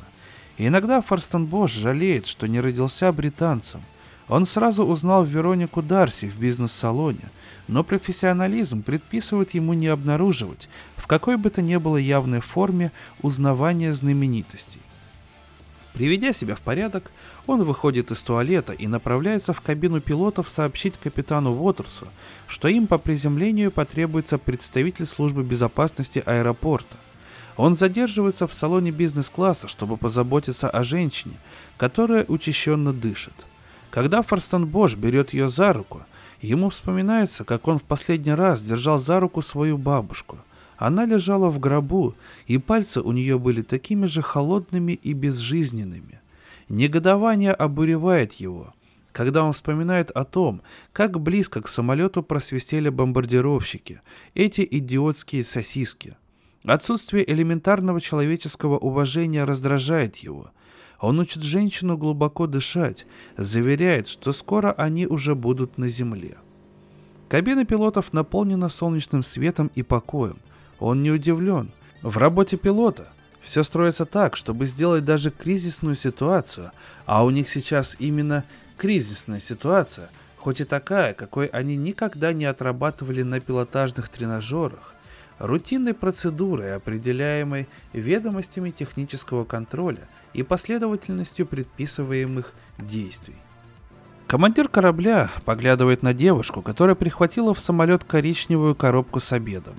И иногда Форстенбош жалеет, что не родился британцем. Он сразу узнал Веронику Дарси в бизнес-салоне, но профессионализм предписывает ему не обнаруживать в какой бы то ни было явной форме узнавания знаменитостей. Приведя себя в порядок, он выходит из туалета и направляется в кабину пилотов сообщить капитану Уотерсу, что им по приземлению потребуется представитель службы безопасности аэропорта. Он задерживается в салоне бизнес-класса, чтобы позаботиться о женщине, которая учащенно дышит. Когда Форстон Бош берет ее за руку, ему вспоминается, как он в последний раз держал за руку свою бабушку – она лежала в гробу, и пальцы у нее были такими же холодными и безжизненными. Негодование обуревает его, когда он вспоминает о том, как близко к самолету просвистели бомбардировщики, эти идиотские сосиски. Отсутствие элементарного человеческого уважения раздражает его. Он учит женщину глубоко дышать, заверяет, что скоро они уже будут на земле. Кабина пилотов наполнена солнечным светом и покоем. Он не удивлен. В работе пилота все строится так, чтобы сделать даже кризисную ситуацию, а у них сейчас именно кризисная ситуация, хоть и такая, какой они никогда не отрабатывали на пилотажных тренажерах, рутинной процедурой, определяемой ведомостями технического контроля и последовательностью предписываемых действий. Командир корабля поглядывает на девушку, которая прихватила в самолет коричневую коробку с обедом.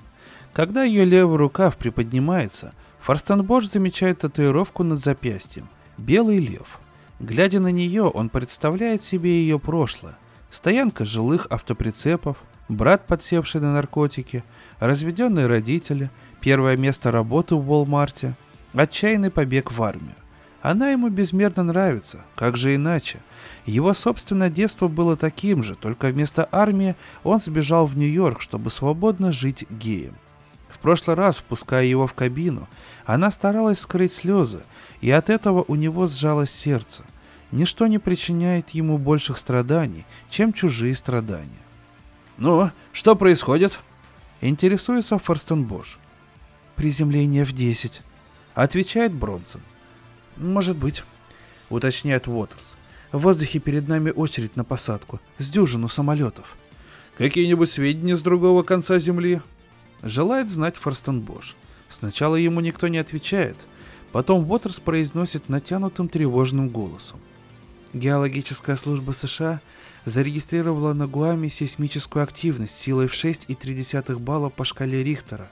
Когда ее левый рукав приподнимается, Форстенбош замечает татуировку над запястьем – белый лев. Глядя на нее, он представляет себе ее прошлое. Стоянка жилых автоприцепов, брат, подсевший на наркотики, разведенные родители, первое место работы в Уолмарте, отчаянный побег в армию. Она ему безмерно нравится, как же иначе. Его собственное детство было таким же, только вместо армии он сбежал в Нью-Йорк, чтобы свободно жить геем прошлый раз, впуская его в кабину, она старалась скрыть слезы, и от этого у него сжалось сердце. Ничто не причиняет ему больших страданий, чем чужие страдания. «Ну, что происходит?» Интересуется Форстенбош. «Приземление в десять», Отвечает Бронсон. Может быть, уточняет Уотерс. В воздухе перед нами очередь на посадку, с дюжину самолетов. Какие-нибудь сведения с другого конца Земли? Желает знать Форстенбош. Сначала ему никто не отвечает, потом Уотерс произносит натянутым тревожным голосом. Геологическая служба США зарегистрировала на Гуаме сейсмическую активность силой в 6,3 балла по шкале Рихтера.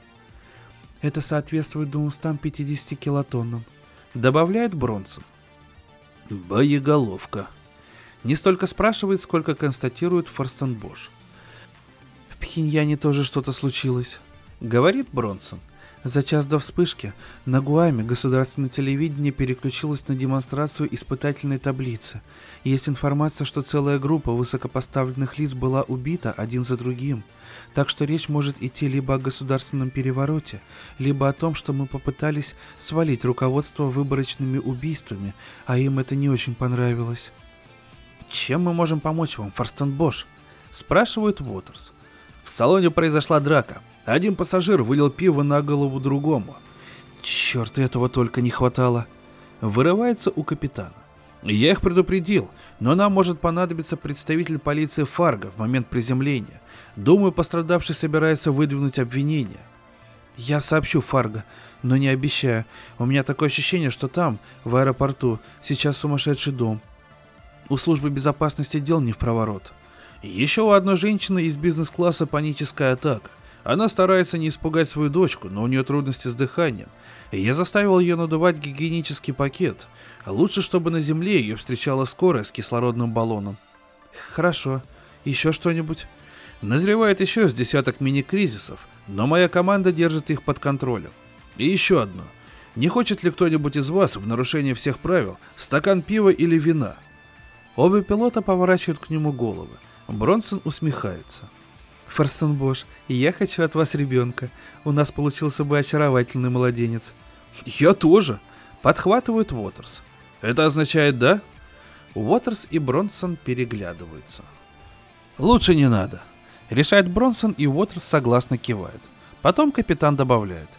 Это соответствует 250 килотоннам. Добавляет Бронсон. Боеголовка. Не столько спрашивает, сколько констатирует Форстенбош. В Пхеньяне тоже что-то случилось. Говорит Бронсон. За час до вспышки на Гуаме государственное телевидение переключилось на демонстрацию испытательной таблицы. Есть информация, что целая группа высокопоставленных лиц была убита один за другим. Так что речь может идти либо о государственном перевороте, либо о том, что мы попытались свалить руководство выборочными убийствами, а им это не очень понравилось. «Чем мы можем помочь вам, Форстен Бош?» – спрашивает Уотерс. В салоне произошла драка. Один пассажир вылил пиво на голову другому. Черт, этого только не хватало. Вырывается у капитана. Я их предупредил, но нам может понадобиться представитель полиции Фарго в момент приземления. Думаю, пострадавший собирается выдвинуть обвинение. Я сообщу Фарго, но не обещаю. У меня такое ощущение, что там, в аэропорту, сейчас сумасшедший дом. У службы безопасности дел не в проворот. Еще у одной женщины из бизнес-класса паническая атака. Она старается не испугать свою дочку, но у нее трудности с дыханием. я заставил ее надувать гигиенический пакет. Лучше, чтобы на земле ее встречала скорая с кислородным баллоном. Хорошо. Еще что-нибудь? Назревает еще с десяток мини-кризисов, но моя команда держит их под контролем. И еще одно. Не хочет ли кто-нибудь из вас в нарушение всех правил стакан пива или вина? Оба пилота поворачивают к нему головы. Бронсон усмехается. Форстенбош, я хочу от вас ребенка. У нас получился бы очаровательный младенец. Я тоже. Подхватывает Уотерс. Это означает да? Уотерс и Бронсон переглядываются. Лучше не надо. Решает Бронсон, и Уотерс согласно кивает. Потом капитан добавляет.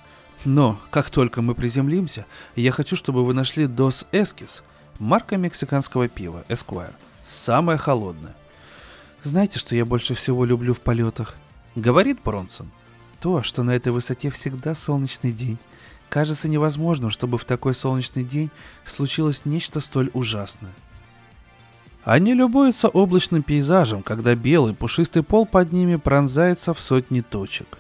Но, как только мы приземлимся, я хочу, чтобы вы нашли Дос Эскис, марка мексиканского пива, Эсквайр. Самое холодное. Знаете, что я больше всего люблю в полетах? Говорит Бронсон. То, что на этой высоте всегда солнечный день. Кажется невозможным, чтобы в такой солнечный день случилось нечто столь ужасное. Они любуются облачным пейзажем, когда белый пушистый пол под ними пронзается в сотни точек.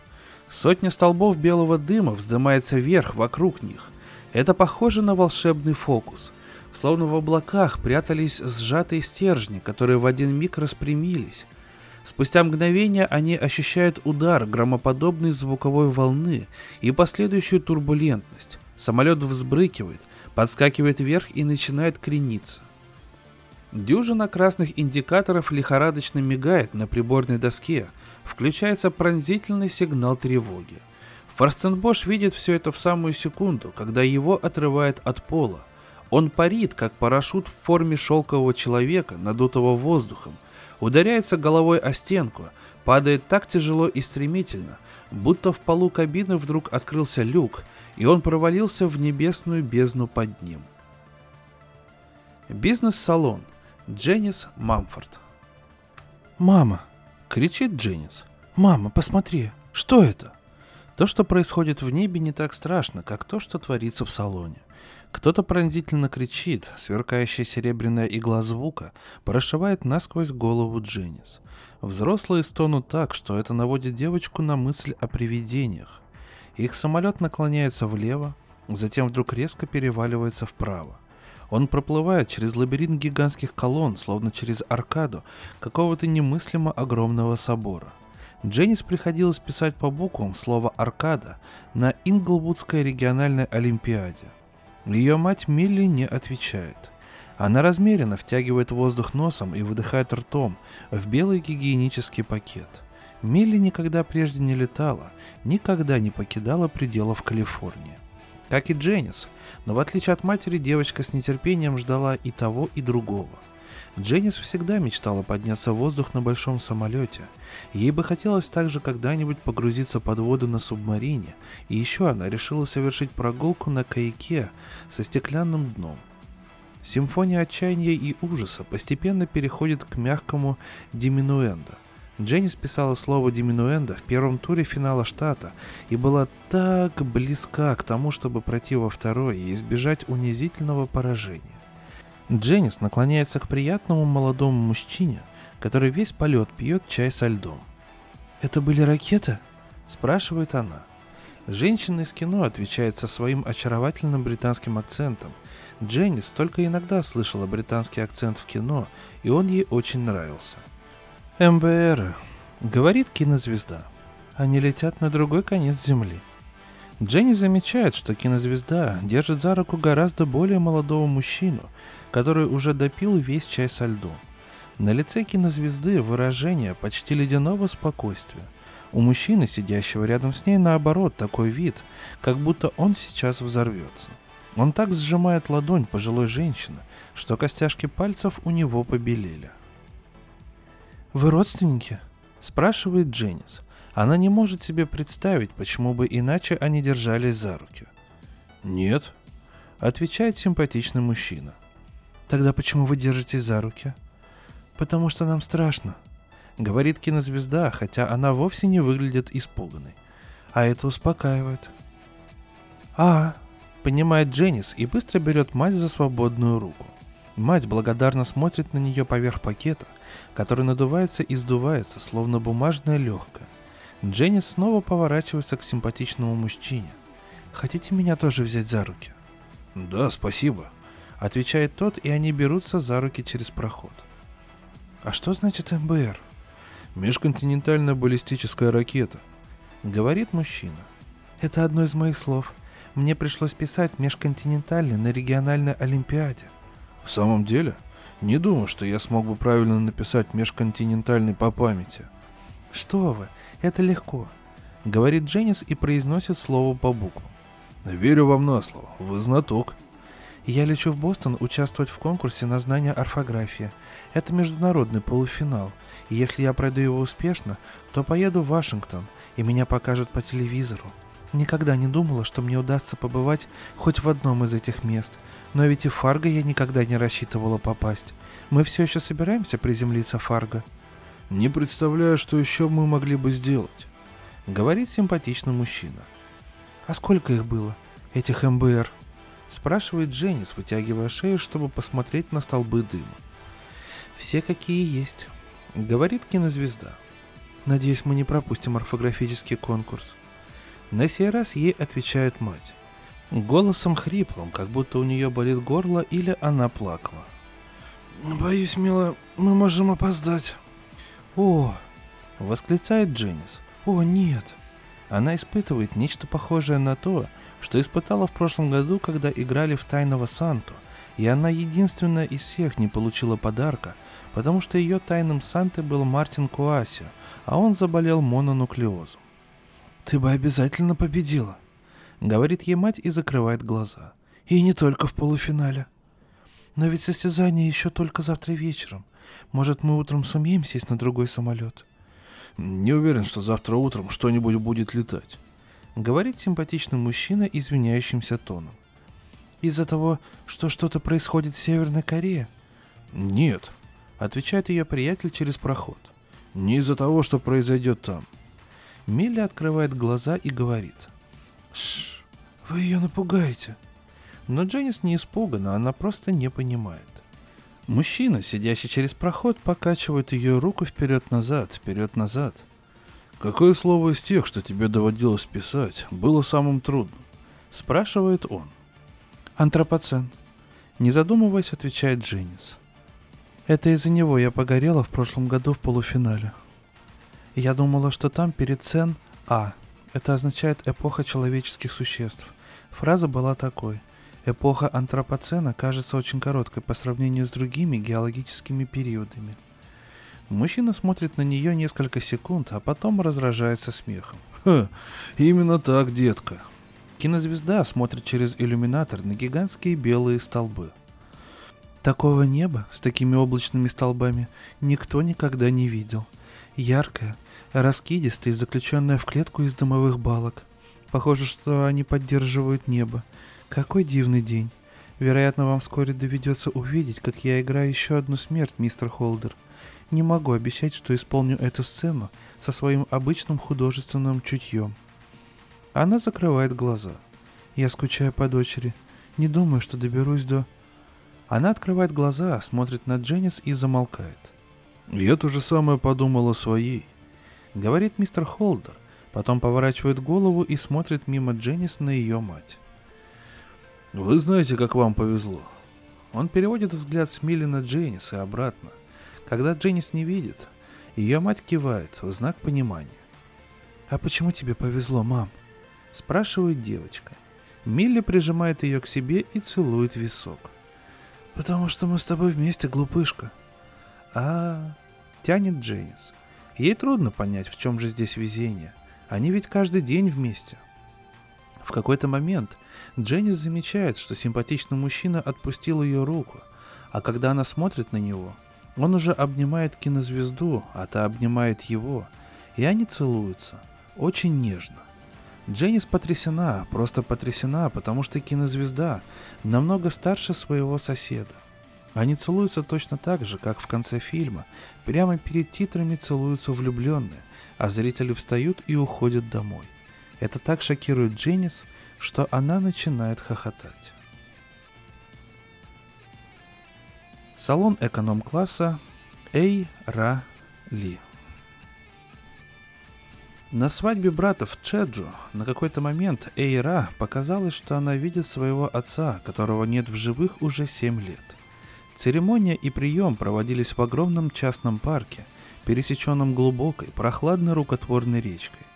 Сотня столбов белого дыма вздымается вверх вокруг них. Это похоже на волшебный фокус. Словно в облаках прятались сжатые стержни, которые в один миг распрямились. Спустя мгновение они ощущают удар громоподобной звуковой волны и последующую турбулентность. Самолет взбрыкивает, подскакивает вверх и начинает крениться. Дюжина красных индикаторов лихорадочно мигает на приборной доске, включается пронзительный сигнал тревоги. Форстенбош видит все это в самую секунду, когда его отрывает от пола. Он парит, как парашют в форме шелкового человека, надутого воздухом, ударяется головой о стенку, падает так тяжело и стремительно, будто в полу кабины вдруг открылся люк, и он провалился в небесную бездну под ним. Бизнес-салон. Дженнис Мамфорд. «Мама!» — кричит Дженнис. «Мама, посмотри! Что это?» То, что происходит в небе, не так страшно, как то, что творится в салоне. Кто-то пронзительно кричит, сверкающая серебряная игла звука прошивает насквозь голову Дженнис. Взрослые стонут так, что это наводит девочку на мысль о привидениях. Их самолет наклоняется влево, затем вдруг резко переваливается вправо. Он проплывает через лабиринт гигантских колонн, словно через аркаду какого-то немыслимо огромного собора. Дженнис приходилось писать по буквам слово «аркада» на Инглвудской региональной олимпиаде. Ее мать Милли не отвечает. Она размеренно втягивает воздух носом и выдыхает ртом в белый гигиенический пакет. Милли никогда прежде не летала, никогда не покидала пределов Калифорнии. Как и Дженнис, но в отличие от матери девочка с нетерпением ждала и того, и другого. Дженнис всегда мечтала подняться в воздух на большом самолете. Ей бы хотелось также когда-нибудь погрузиться под воду на субмарине, и еще она решила совершить прогулку на каяке со стеклянным дном. Симфония отчаяния и ужаса постепенно переходит к мягкому диминуэндо. Дженнис писала слово «диминуэндо» в первом туре финала штата и была так близка к тому, чтобы пройти во второй и избежать унизительного поражения. Дженнис наклоняется к приятному молодому мужчине, который весь полет пьет чай со льдом. «Это были ракеты?» – спрашивает она. Женщина из кино отвечает со своим очаровательным британским акцентом. Дженнис только иногда слышала британский акцент в кино, и он ей очень нравился. «МБР», — говорит кинозвезда. «Они летят на другой конец Земли». Дженни замечает, что кинозвезда держит за руку гораздо более молодого мужчину, который уже допил весь чай со льдом. На лице кинозвезды выражение почти ледяного спокойствия. У мужчины, сидящего рядом с ней, наоборот, такой вид, как будто он сейчас взорвется. Он так сжимает ладонь пожилой женщины, что костяшки пальцев у него побелели. «Вы родственники?» – спрашивает Дженнис. Она не может себе представить, почему бы иначе они держались за руки. «Нет», – отвечает симпатичный мужчина. Тогда почему вы держитесь за руки? Потому что нам страшно, говорит кинозвезда, хотя она вовсе не выглядит испуганной. А это успокаивает. А, понимает Дженнис и быстро берет мать за свободную руку. Мать благодарно смотрит на нее поверх пакета, который надувается и сдувается, словно бумажная легкая. Дженнис снова поворачивается к симпатичному мужчине. «Хотите меня тоже взять за руки?» «Да, спасибо», Отвечает тот, и они берутся за руки через проход. А что значит МБР? Межконтинентальная баллистическая ракета. Говорит мужчина. Это одно из моих слов. Мне пришлось писать межконтинентальный на региональной олимпиаде. В самом деле? Не думаю, что я смог бы правильно написать межконтинентальный по памяти. Что вы, это легко. Говорит Дженнис и произносит слово по буквам. Верю вам на слово, вы знаток. Я лечу в Бостон участвовать в конкурсе на знание орфографии. Это международный полуфинал. И если я пройду его успешно, то поеду в Вашингтон, и меня покажут по телевизору. Никогда не думала, что мне удастся побывать хоть в одном из этих мест. Но ведь и в Фарго я никогда не рассчитывала попасть. Мы все еще собираемся приземлиться в Фарго. Не представляю, что еще мы могли бы сделать. Говорит симпатичный мужчина. А сколько их было, этих МБР? Спрашивает Дженнис, вытягивая шею, чтобы посмотреть на столбы дыма. «Все какие есть», — говорит кинозвезда. «Надеюсь, мы не пропустим орфографический конкурс». На сей раз ей отвечает мать. Голосом хриплым, как будто у нее болит горло или она плакала. «Боюсь, мила, мы можем опоздать». «О!» — восклицает Дженнис. «О, нет!» Она испытывает нечто похожее на то, что испытала в прошлом году, когда играли в Тайного Санту, и она единственная из всех не получила подарка, потому что ее тайным Сантой был Мартин Куаси, а он заболел мононуклеозом. «Ты бы обязательно победила», — говорит ей мать и закрывает глаза. «И не только в полуфинале. Но ведь состязание еще только завтра вечером. Может, мы утром сумеем сесть на другой самолет?» «Не уверен, что завтра утром что-нибудь будет летать», говорит симпатичный мужчина извиняющимся тоном. Из-за того, что что-то происходит в Северной Корее? Нет, отвечает ее приятель через проход. Не из-за того, что произойдет там. Милли открывает глаза и говорит. Шш, вы ее напугаете. Но Дженнис не испугана, она просто не понимает. Мужчина, сидящий через проход, покачивает ее руку вперед-назад, вперед-назад – «Какое слово из тех, что тебе доводилось писать, было самым трудным?» — спрашивает он. «Антропоцен», — не задумываясь, отвечает Дженнис. «Это из-за него я погорела в прошлом году в полуфинале. Я думала, что там перед цен А. Это означает эпоха человеческих существ. Фраза была такой. Эпоха антропоцена кажется очень короткой по сравнению с другими геологическими периодами — Мужчина смотрит на нее несколько секунд, а потом разражается смехом. «Ха, именно так, детка». Кинозвезда смотрит через иллюминатор на гигантские белые столбы. Такого неба с такими облачными столбами никто никогда не видел. Яркое, раскидистое, заключенное в клетку из дымовых балок. Похоже, что они поддерживают небо. Какой дивный день. Вероятно, вам вскоре доведется увидеть, как я играю еще одну смерть, мистер Холдер. Не могу обещать, что исполню эту сцену со своим обычным художественным чутьем. Она закрывает глаза. Я скучаю по дочери. Не думаю, что доберусь до... Она открывает глаза, смотрит на Дженнис и замолкает. «Я то же самое подумал о своей», — говорит мистер Холдер, потом поворачивает голову и смотрит мимо Дженнис на ее мать. «Вы знаете, как вам повезло». Он переводит взгляд с Милли на Дженнис и обратно. Когда Дженнис не видит, ее мать кивает в знак понимания. «А почему тебе повезло, мам?» — спрашивает девочка. Милли прижимает ее к себе и целует висок. «Потому что мы с тобой вместе, глупышка». А, тянет Джейнс. Ей трудно понять, в чем же здесь везение. Они ведь каждый день вместе. В какой-то момент Дженнис замечает, что симпатичный мужчина отпустил ее руку, а когда она смотрит на него, он уже обнимает кинозвезду, а та обнимает его, и они целуются. Очень нежно. Дженнис потрясена, просто потрясена, потому что кинозвезда намного старше своего соседа. Они целуются точно так же, как в конце фильма. Прямо перед титрами целуются влюбленные, а зрители встают и уходят домой. Это так шокирует Дженнис, что она начинает хохотать. Салон эконом-класса Эй Ра Ли. На свадьбе братов Чеджу на какой-то момент Эйра показалось, что она видит своего отца, которого нет в живых уже семь лет. Церемония и прием проводились в огромном частном парке, пересеченном глубокой, прохладной рукотворной речкой.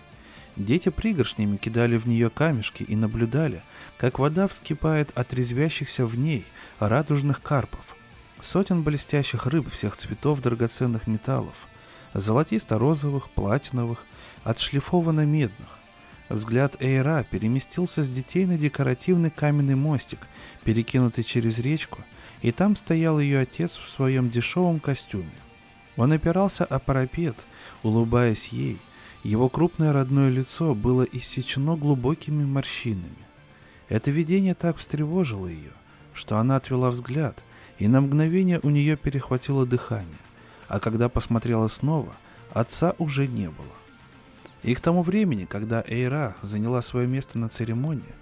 Дети пригоршнями кидали в нее камешки и наблюдали, как вода вскипает от резвящихся в ней радужных карпов, сотен блестящих рыб всех цветов драгоценных металлов, золотисто-розовых, платиновых, отшлифованно-медных. Взгляд Эйра переместился с детей на декоративный каменный мостик, перекинутый через речку, и там стоял ее отец в своем дешевом костюме. Он опирался о парапет, улыбаясь ей. Его крупное родное лицо было иссечено глубокими морщинами. Это видение так встревожило ее, что она отвела взгляд, и на мгновение у нее перехватило дыхание, а когда посмотрела снова, отца уже не было. И к тому времени, когда Эйра заняла свое место на церемонии,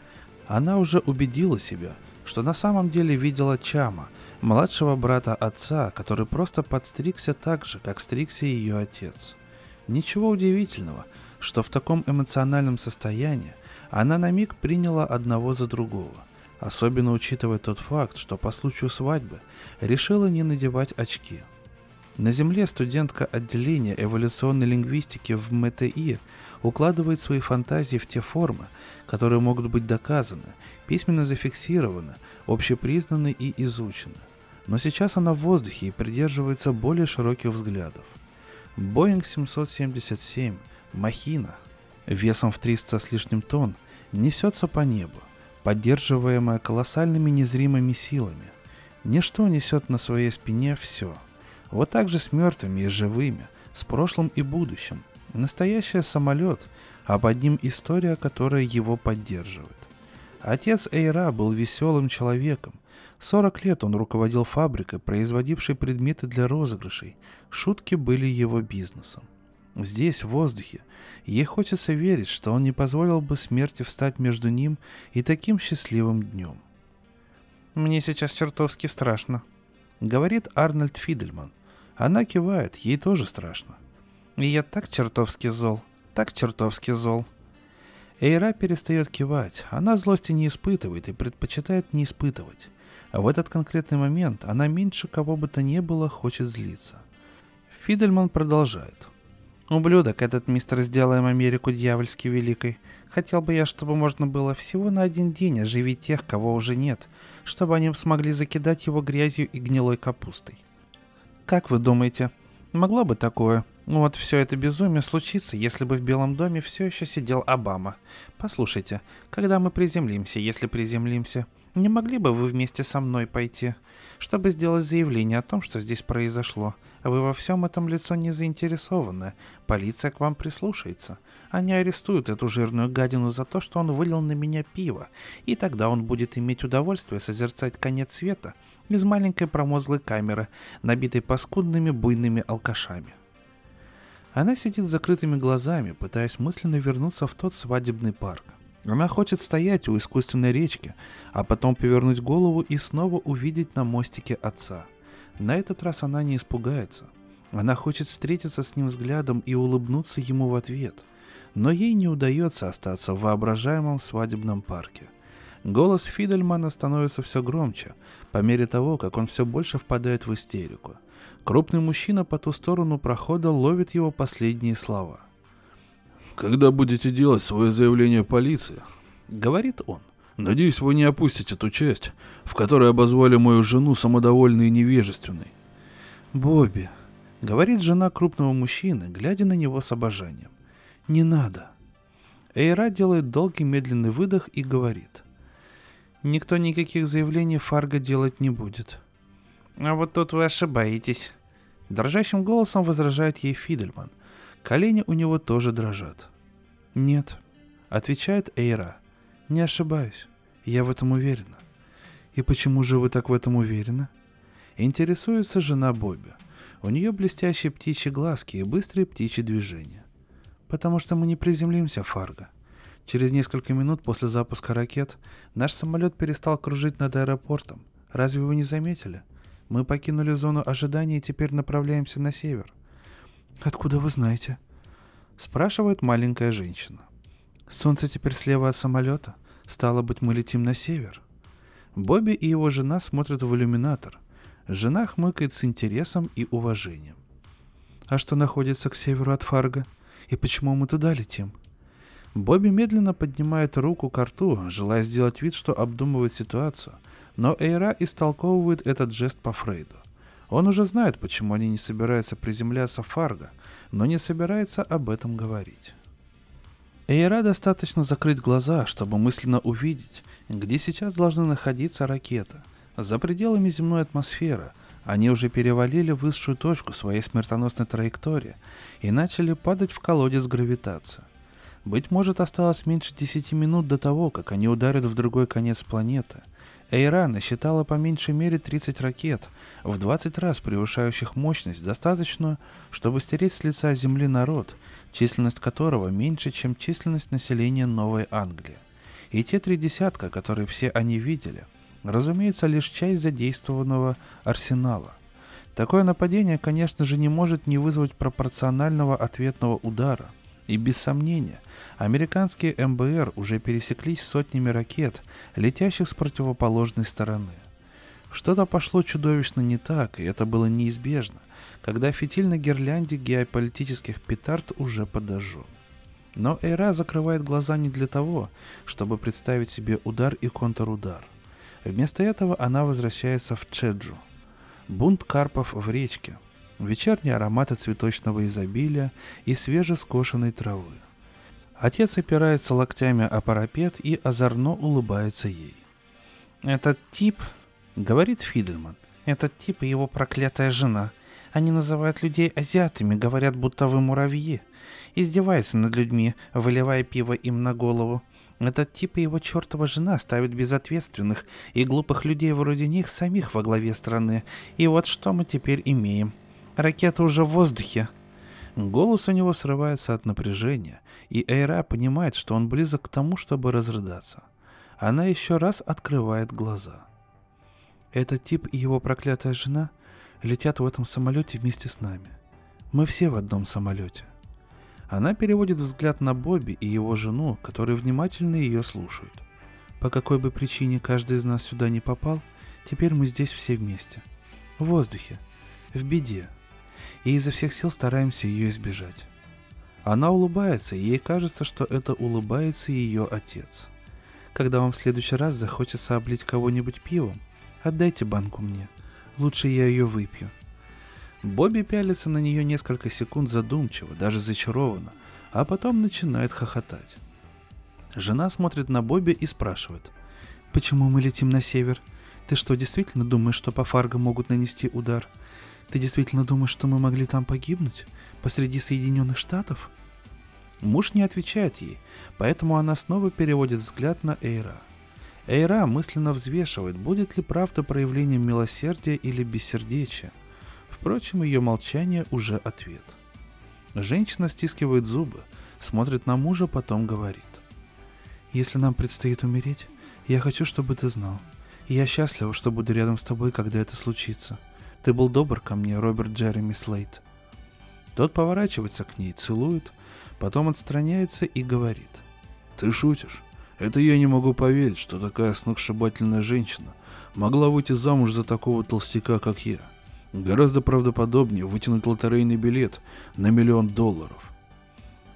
она уже убедила себя, что на самом деле видела Чама, младшего брата отца, который просто подстригся так же, как стригся ее отец. Ничего удивительного, что в таком эмоциональном состоянии она на миг приняла одного за другого, особенно учитывая тот факт, что по случаю свадьбы решила не надевать очки – на Земле студентка отделения эволюционной лингвистики в МТИ укладывает свои фантазии в те формы, которые могут быть доказаны, письменно зафиксированы, общепризнаны и изучены. Но сейчас она в воздухе и придерживается более широких взглядов. Боинг 777, махина, весом в 300 с лишним тонн, несется по небу, поддерживаемая колоссальными незримыми силами. Ничто несет на своей спине все – вот так же с мертвыми и живыми, с прошлым и будущим. Настоящий самолет, а под ним история, которая его поддерживает. Отец Эйра был веселым человеком. 40 лет он руководил фабрикой, производившей предметы для розыгрышей. Шутки были его бизнесом. Здесь, в воздухе, ей хочется верить, что он не позволил бы смерти встать между ним и таким счастливым днем. «Мне сейчас чертовски страшно», — говорит Арнольд Фидельман, она кивает, ей тоже страшно. И я так чертовски зол, так чертовски зол. Эйра перестает кивать, она злости не испытывает и предпочитает не испытывать. А в этот конкретный момент она меньше кого бы то ни было хочет злиться. Фидельман продолжает. «Ублюдок этот мистер «Сделаем Америку дьявольски великой». Хотел бы я, чтобы можно было всего на один день оживить тех, кого уже нет, чтобы они смогли закидать его грязью и гнилой капустой. Как вы думаете, могло бы такое? Вот все это безумие случиться, если бы в Белом доме все еще сидел Обама. Послушайте, когда мы приземлимся, если приземлимся, Не могли бы вы вместе со мной пойти, чтобы сделать заявление о том, что здесь произошло? Вы во всем этом лицо не заинтересованы. Полиция к вам прислушается. Они арестуют эту жирную гадину за то, что он вылил на меня пиво, и тогда он будет иметь удовольствие созерцать конец света из маленькой промозглой камеры, набитой паскудными буйными алкашами. Она сидит с закрытыми глазами, пытаясь мысленно вернуться в тот свадебный парк. Она хочет стоять у искусственной речки, а потом повернуть голову и снова увидеть на мостике отца. На этот раз она не испугается. Она хочет встретиться с ним взглядом и улыбнуться ему в ответ. Но ей не удается остаться в воображаемом свадебном парке. Голос Фидельмана становится все громче, по мере того, как он все больше впадает в истерику. Крупный мужчина по ту сторону прохода ловит его последние слова – когда будете делать свое заявление полиции, говорит он, надеюсь, вы не опустите ту часть, в которой обозвали мою жену самодовольной и невежественной. Бобби, говорит жена крупного мужчины, глядя на него с обожанием. Не надо. Эйра делает долгий медленный выдох и говорит. Никто никаких заявлений Фарго делать не будет. А вот тут вы ошибаетесь. Дрожащим голосом возражает ей Фидельман – Колени у него тоже дрожат. «Нет», — отвечает Эйра. «Не ошибаюсь. Я в этом уверена». «И почему же вы так в этом уверены?» Интересуется жена Бобби. У нее блестящие птичьи глазки и быстрые птичьи движения. «Потому что мы не приземлимся, Фарго. Через несколько минут после запуска ракет наш самолет перестал кружить над аэропортом. Разве вы не заметили? Мы покинули зону ожидания и теперь направляемся на север. «Откуда вы знаете?» — спрашивает маленькая женщина. «Солнце теперь слева от самолета. Стало быть, мы летим на север». Бобби и его жена смотрят в иллюминатор. Жена хмыкает с интересом и уважением. «А что находится к северу от Фарго? И почему мы туда летим?» Бобби медленно поднимает руку к рту, желая сделать вид, что обдумывает ситуацию, но Эйра истолковывает этот жест по Фрейду. Он уже знает, почему они не собираются приземляться в Фарго, но не собирается об этом говорить. Эйра достаточно закрыть глаза, чтобы мысленно увидеть, где сейчас должна находиться ракета. За пределами земной атмосферы они уже перевалили высшую точку своей смертоносной траектории и начали падать в колодец гравитации. Быть может, осталось меньше десяти минут до того, как они ударят в другой конец планеты – Эйра насчитала по меньшей мере 30 ракет, в 20 раз превышающих мощность, достаточную, чтобы стереть с лица Земли народ, численность которого меньше, чем численность населения Новой Англии. И те три десятка, которые все они видели, разумеется, лишь часть задействованного арсенала. Такое нападение, конечно же, не может не вызвать пропорционального ответного удара. И без сомнения – Американские МБР уже пересеклись сотнями ракет, летящих с противоположной стороны. Что-то пошло чудовищно не так, и это было неизбежно, когда фитиль на гирлянде геополитических петард уже подожжен. Но Эйра закрывает глаза не для того, чтобы представить себе удар и контрудар. Вместо этого она возвращается в Чеджу. Бунт карпов в речке, вечерние ароматы цветочного изобилия и свежескошенной травы. Отец опирается локтями о парапет и озорно улыбается ей. «Этот тип...» — говорит Фидельман. «Этот тип и его проклятая жена. Они называют людей азиатами, говорят, будто вы муравьи. Издеваются над людьми, выливая пиво им на голову. Этот тип и его чертова жена ставят безответственных и глупых людей вроде них самих во главе страны. И вот что мы теперь имеем. Ракета уже в воздухе, Голос у него срывается от напряжения, и Эйра понимает, что он близок к тому, чтобы разрыдаться. Она еще раз открывает глаза. Этот тип и его проклятая жена летят в этом самолете вместе с нами. Мы все в одном самолете. Она переводит взгляд на Бобби и его жену, которые внимательно ее слушают. По какой бы причине каждый из нас сюда не попал, теперь мы здесь все вместе. В воздухе, в беде, и изо всех сил стараемся ее избежать. Она улыбается, и ей кажется, что это улыбается ее отец. Когда вам в следующий раз захочется облить кого-нибудь пивом, отдайте банку мне. Лучше я ее выпью. Бобби пялится на нее несколько секунд задумчиво, даже зачарованно, а потом начинает хохотать. Жена смотрит на Бобби и спрашивает. Почему мы летим на север? Ты что, действительно думаешь, что по Фарго могут нанести удар? Ты действительно думаешь, что мы могли там погибнуть? Посреди Соединенных Штатов? Муж не отвечает ей, поэтому она снова переводит взгляд на Эйра. Эйра мысленно взвешивает, будет ли правда проявлением милосердия или бессердечия. Впрочем, ее молчание уже ответ. Женщина стискивает зубы, смотрит на мужа, потом говорит. «Если нам предстоит умереть, я хочу, чтобы ты знал. Я счастлива, что буду рядом с тобой, когда это случится. Ты был добр ко мне, Роберт Джереми Слейт». Тот поворачивается к ней, целует, потом отстраняется и говорит. «Ты шутишь? Это я не могу поверить, что такая сногсшибательная женщина могла выйти замуж за такого толстяка, как я. Гораздо правдоподобнее вытянуть лотерейный билет на миллион долларов».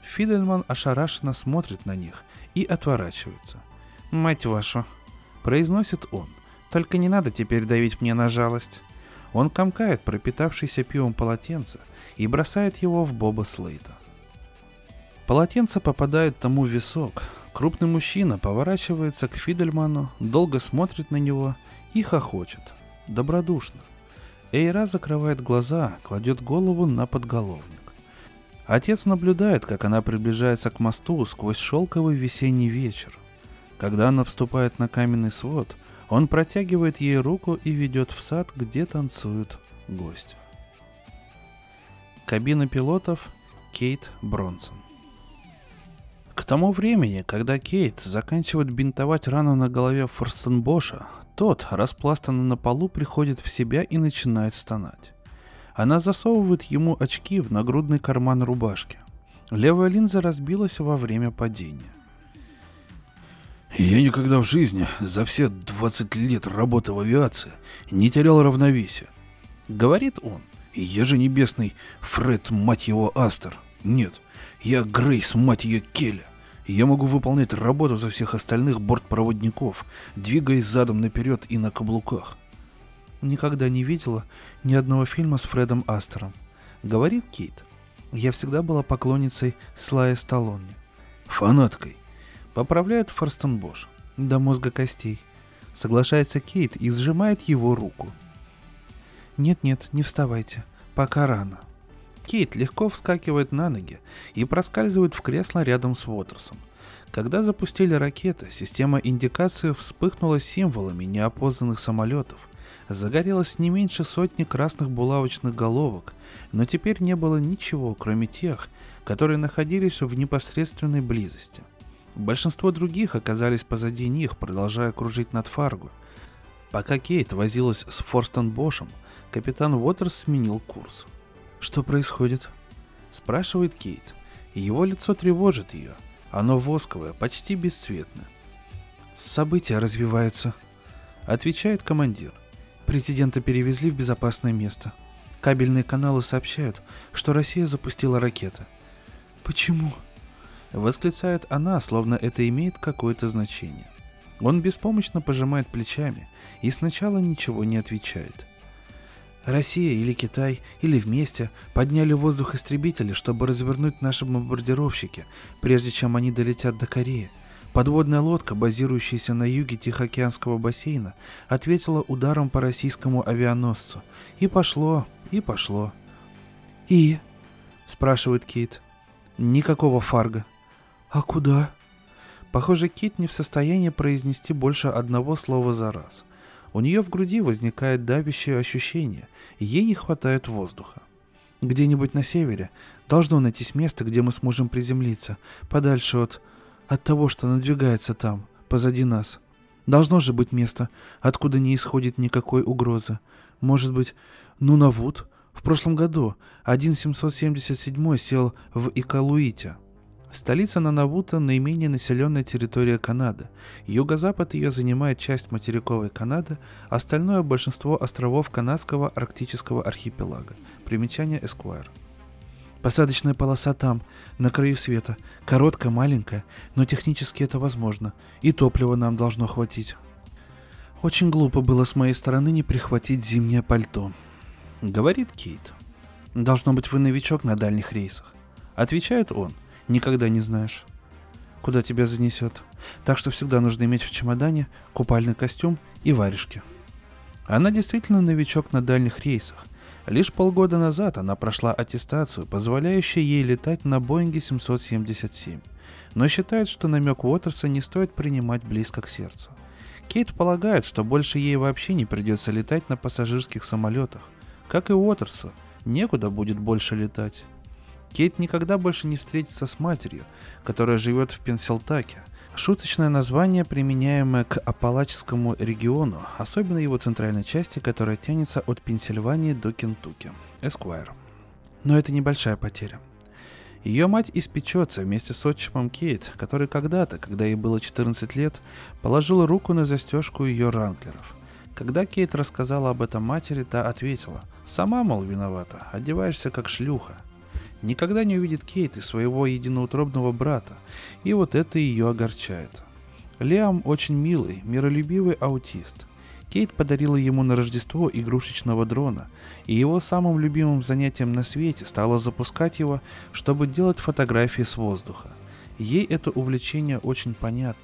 Фидельман ошарашенно смотрит на них и отворачивается. «Мать вашу!» — произносит он. «Только не надо теперь давить мне на жалость». Он комкает пропитавшийся пивом полотенце и бросает его в Боба Слейта. Полотенце попадает тому в висок. Крупный мужчина поворачивается к Фидельману, долго смотрит на него и хохочет. Добродушно. Эйра закрывает глаза, кладет голову на подголовник. Отец наблюдает, как она приближается к мосту сквозь шелковый весенний вечер. Когда она вступает на каменный свод, он протягивает ей руку и ведет в сад, где танцуют гости. Кабина пилотов Кейт Бронсон. К тому времени, когда Кейт заканчивает бинтовать рану на голове Форстенбоша, тот, распластанный на полу, приходит в себя и начинает стонать. Она засовывает ему очки в нагрудный карман рубашки. Левая линза разбилась во время падения. Я никогда в жизни за все 20 лет работы в авиации не терял равновесия. Говорит он. Я же небесный Фред, мать его, Астер. Нет, я Грейс, мать ее, Келли. Я могу выполнять работу за всех остальных бортпроводников, двигаясь задом наперед и на каблуках. Никогда не видела ни одного фильма с Фредом Астером. Говорит Кейт. Я всегда была поклонницей Слая Сталлоне. Фанаткой. Поправляет Форстенбош. До мозга костей. Соглашается Кейт и сжимает его руку. Нет-нет, не вставайте. Пока рано. Кейт легко вскакивает на ноги и проскальзывает в кресло рядом с Уотерсом. Когда запустили ракеты, система индикации вспыхнула символами неопознанных самолетов. Загорелось не меньше сотни красных булавочных головок, но теперь не было ничего, кроме тех, которые находились в непосредственной близости – Большинство других оказались позади них, продолжая кружить над Фарго. Пока Кейт возилась с Форстон Бошем, капитан Уотерс сменил курс. «Что происходит?» – спрашивает Кейт. Его лицо тревожит ее. Оно восковое, почти бесцветное. «События развиваются», – отвечает командир. Президента перевезли в безопасное место. Кабельные каналы сообщают, что Россия запустила ракеты. «Почему?» Восклицает она, словно это имеет какое-то значение. Он беспомощно пожимает плечами и сначала ничего не отвечает. Россия или Китай, или вместе подняли в воздух истребители, чтобы развернуть наши бомбардировщики, прежде чем они долетят до Кореи. Подводная лодка, базирующаяся на юге Тихоокеанского бассейна, ответила ударом по российскому авианосцу. И пошло, и пошло. «И?» – спрашивает Кит. «Никакого фарга», «А куда?» Похоже, Кит не в состоянии произнести больше одного слова за раз. У нее в груди возникает давящее ощущение, и ей не хватает воздуха. Где-нибудь на севере должно найтись место, где мы сможем приземлиться, подальше от... от того, что надвигается там, позади нас. Должно же быть место, откуда не исходит никакой угрозы. Может быть, Нунавуд? В прошлом году 1777 сел в Икалуите – Столица Нанавута – наименее населенная территория Канады. Юго-запад ее занимает часть материковой Канады, остальное – большинство островов канадского арктического архипелага. Примечание Эсквайр. Посадочная полоса там, на краю света. Короткая, маленькая, но технически это возможно. И топлива нам должно хватить. Очень глупо было с моей стороны не прихватить зимнее пальто. Говорит Кейт. Должно быть, вы новичок на дальних рейсах. Отвечает он – Никогда не знаешь. куда тебя занесет. Так что всегда нужно иметь в чемодане купальный костюм и варежки. Она действительно новичок на дальних рейсах. Лишь полгода назад она прошла аттестацию, позволяющую ей летать на Боинге 777. Но считает, что намек Уотерса не стоит принимать близко к сердцу. Кейт полагает, что больше ей вообще не придется летать на пассажирских самолетах. Как и Уотерсу, некуда будет больше летать. Кейт никогда больше не встретится с матерью, которая живет в Пенсилтаке. Шуточное название, применяемое к Апалачскому региону, особенно его центральной части, которая тянется от Пенсильвании до Кентукки. Эсквайр. Но это небольшая потеря. Ее мать испечется вместе с отчимом Кейт, который когда-то, когда ей было 14 лет, положил руку на застежку ее ранглеров. Когда Кейт рассказала об этом матери, та ответила, «Сама, мол, виновата, одеваешься как шлюха никогда не увидит Кейт и своего единоутробного брата, и вот это ее огорчает. Лиам очень милый, миролюбивый аутист. Кейт подарила ему на Рождество игрушечного дрона, и его самым любимым занятием на свете стало запускать его, чтобы делать фотографии с воздуха. Ей это увлечение очень понятно.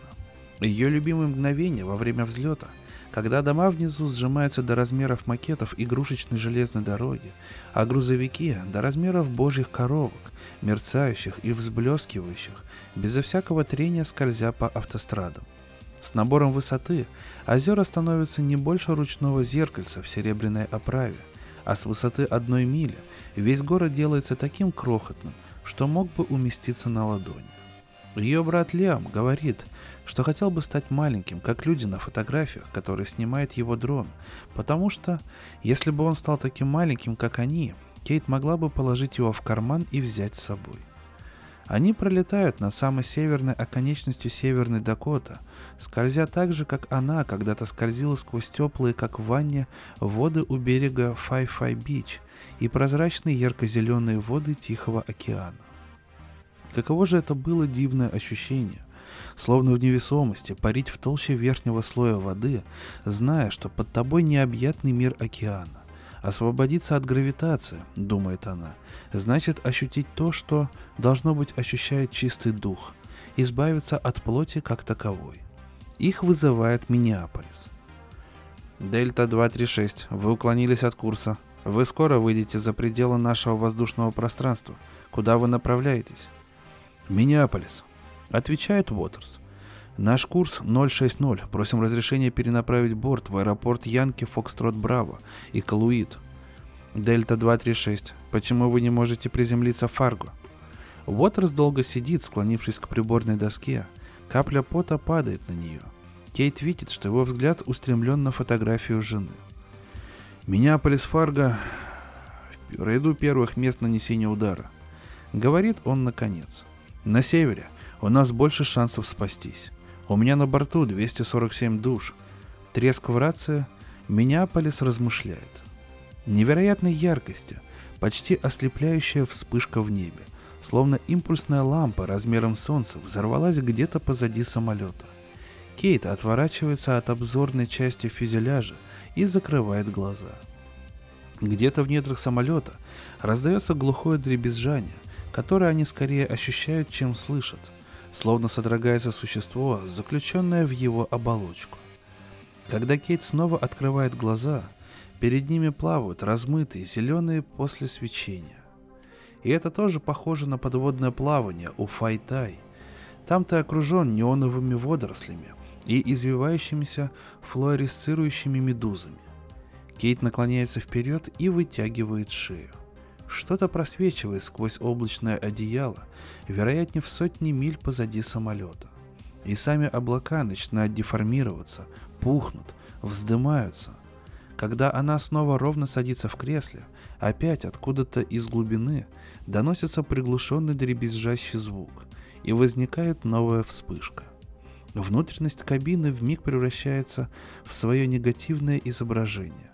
Ее любимые мгновения во время взлета – когда дома внизу сжимаются до размеров макетов игрушечной железной дороги, а грузовики до размеров божьих коровок, мерцающих и взблескивающих, безо всякого трения скользя по автострадам. С набором высоты озера становятся не больше ручного зеркальца в серебряной оправе, а с высоты одной мили весь город делается таким крохотным, что мог бы уместиться на ладони. Ее брат Лиам говорит, что хотел бы стать маленьким, как люди на фотографиях, которые снимает его дрон, потому что, если бы он стал таким маленьким, как они, Кейт могла бы положить его в карман и взять с собой. Они пролетают над самой северной оконечностью Северной Дакота, скользя так же, как она когда-то скользила сквозь теплые, как в ванне, воды у берега Фай-Фай-Бич и прозрачные ярко-зеленые воды Тихого океана. Каково же это было дивное ощущение, словно в невесомости парить в толще верхнего слоя воды, зная, что под тобой необъятный мир океана. Освободиться от гравитации, думает она, значит ощутить то, что, должно быть, ощущает чистый дух, избавиться от плоти как таковой. Их вызывает Миннеаполис. Дельта 236, вы уклонились от курса. Вы скоро выйдете за пределы нашего воздушного пространства. Куда вы направляетесь? Миннеаполис. Отвечает Уотерс. Наш курс 060. Просим разрешения перенаправить борт в аэропорт Янки Фокстрот Браво и Калуит. Дельта 236. Почему вы не можете приземлиться в Фарго? Уотерс долго сидит, склонившись к приборной доске. Капля пота падает на нее. Кейт видит, что его взгляд устремлен на фотографию жены. Миннеаполис Фарго в ряду первых мест нанесения удара. Говорит он наконец. На севере у нас больше шансов спастись. У меня на борту 247 душ. Треск в рации. Миннеаполис размышляет. Невероятной яркости, почти ослепляющая вспышка в небе, словно импульсная лампа размером солнца взорвалась где-то позади самолета. Кейт отворачивается от обзорной части фюзеляжа и закрывает глаза. Где-то в недрах самолета раздается глухое дребезжание, которое они скорее ощущают, чем слышат, словно содрогается существо, заключенное в его оболочку. Когда Кейт снова открывает глаза, перед ними плавают размытые зеленые после свечения. И это тоже похоже на подводное плавание у Файтай. Там ты окружен неоновыми водорослями и извивающимися флуоресцирующими медузами. Кейт наклоняется вперед и вытягивает шею. Что-то просвечивает сквозь облачное одеяло, вероятнее в сотни миль позади самолета. И сами облака начинают деформироваться, пухнут, вздымаются. Когда она снова ровно садится в кресле, опять откуда-то из глубины доносится приглушенный дребезжащий звук, и возникает новая вспышка. Внутренность кабины вмиг превращается в свое негативное изображение.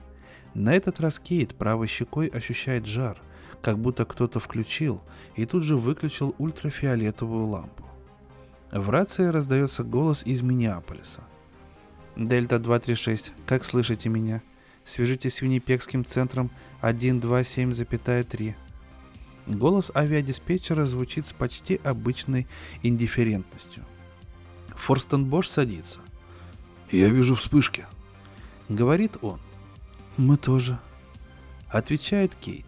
На этот раз Кейт правой щекой ощущает жар, как будто кто-то включил и тут же выключил ультрафиолетовую лампу. В рации раздается голос из Миннеаполиса. «Дельта 236, как слышите меня? Свяжитесь с Виннипекским центром 127,3». Голос авиадиспетчера звучит с почти обычной индифферентностью. Форстенбош садится. «Я вижу вспышки», — говорит он. «Мы тоже», — отвечает Кейт.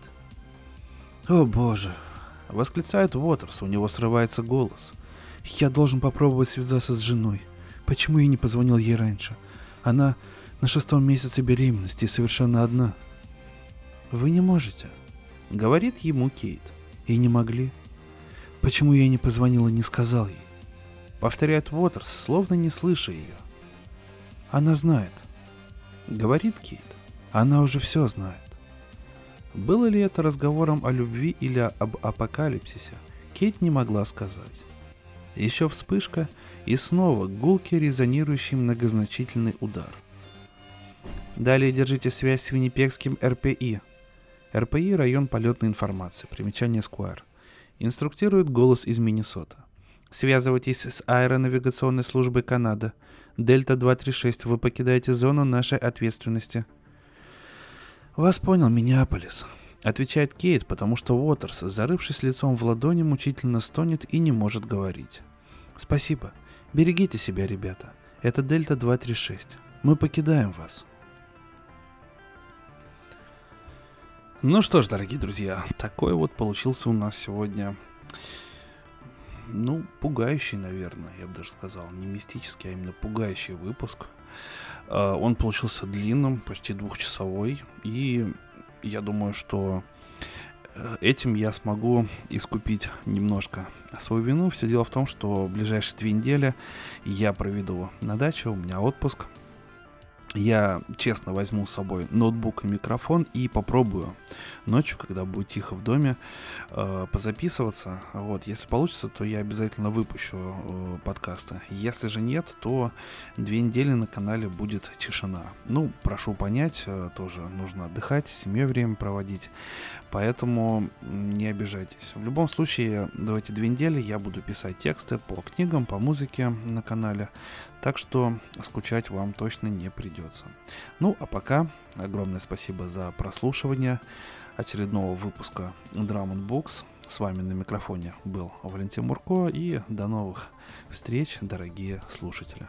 «О боже!» — восклицает Уотерс, у него срывается голос. «Я должен попробовать связаться с женой. Почему я не позвонил ей раньше? Она на шестом месяце беременности и совершенно одна». «Вы не можете», — говорит ему Кейт. «И не могли». «Почему я не позвонил и не сказал ей?» Повторяет Уотерс, словно не слыша ее. «Она знает», — говорит Кейт. «Она уже все знает». Было ли это разговором о любви или об апокалипсисе, Кейт не могла сказать. Еще вспышка, и снова гулкий резонирующий многозначительный удар. Далее держите связь с Виннипекским РПИ, РПИ – район полетной информации, примечание Сквайр. Инструктирует голос из Миннесота. Связывайтесь с аэронавигационной службой Канады. Дельта 236, вы покидаете зону нашей ответственности. Вас понял, Миннеаполис. Отвечает Кейт, потому что Уотерс, зарывшись лицом в ладони, мучительно стонет и не может говорить. Спасибо. Берегите себя, ребята. Это Дельта 236. Мы покидаем вас. Ну что ж, дорогие друзья, такой вот получился у нас сегодня, ну, пугающий, наверное, я бы даже сказал, не мистический, а именно пугающий выпуск. А, он получился длинным, почти двухчасовой, и я думаю, что э, этим я смогу искупить немножко свою вину. Все дело в том, что в ближайшие две недели я проведу на даче, у меня отпуск – я честно возьму с собой ноутбук и микрофон и попробую ночью, когда будет тихо в доме, э, позаписываться. Вот, если получится, то я обязательно выпущу э, подкасты. Если же нет, то две недели на канале будет тишина. Ну, прошу понять, э, тоже нужно отдыхать, с семьей время проводить. Поэтому не обижайтесь. В любом случае, эти две недели я буду писать тексты по книгам, по музыке на канале. Так что скучать вам точно не придется. Ну, а пока огромное спасибо за прослушивание очередного выпуска Drum Books. С вами на микрофоне был Валентин Мурко и до новых встреч, дорогие слушатели.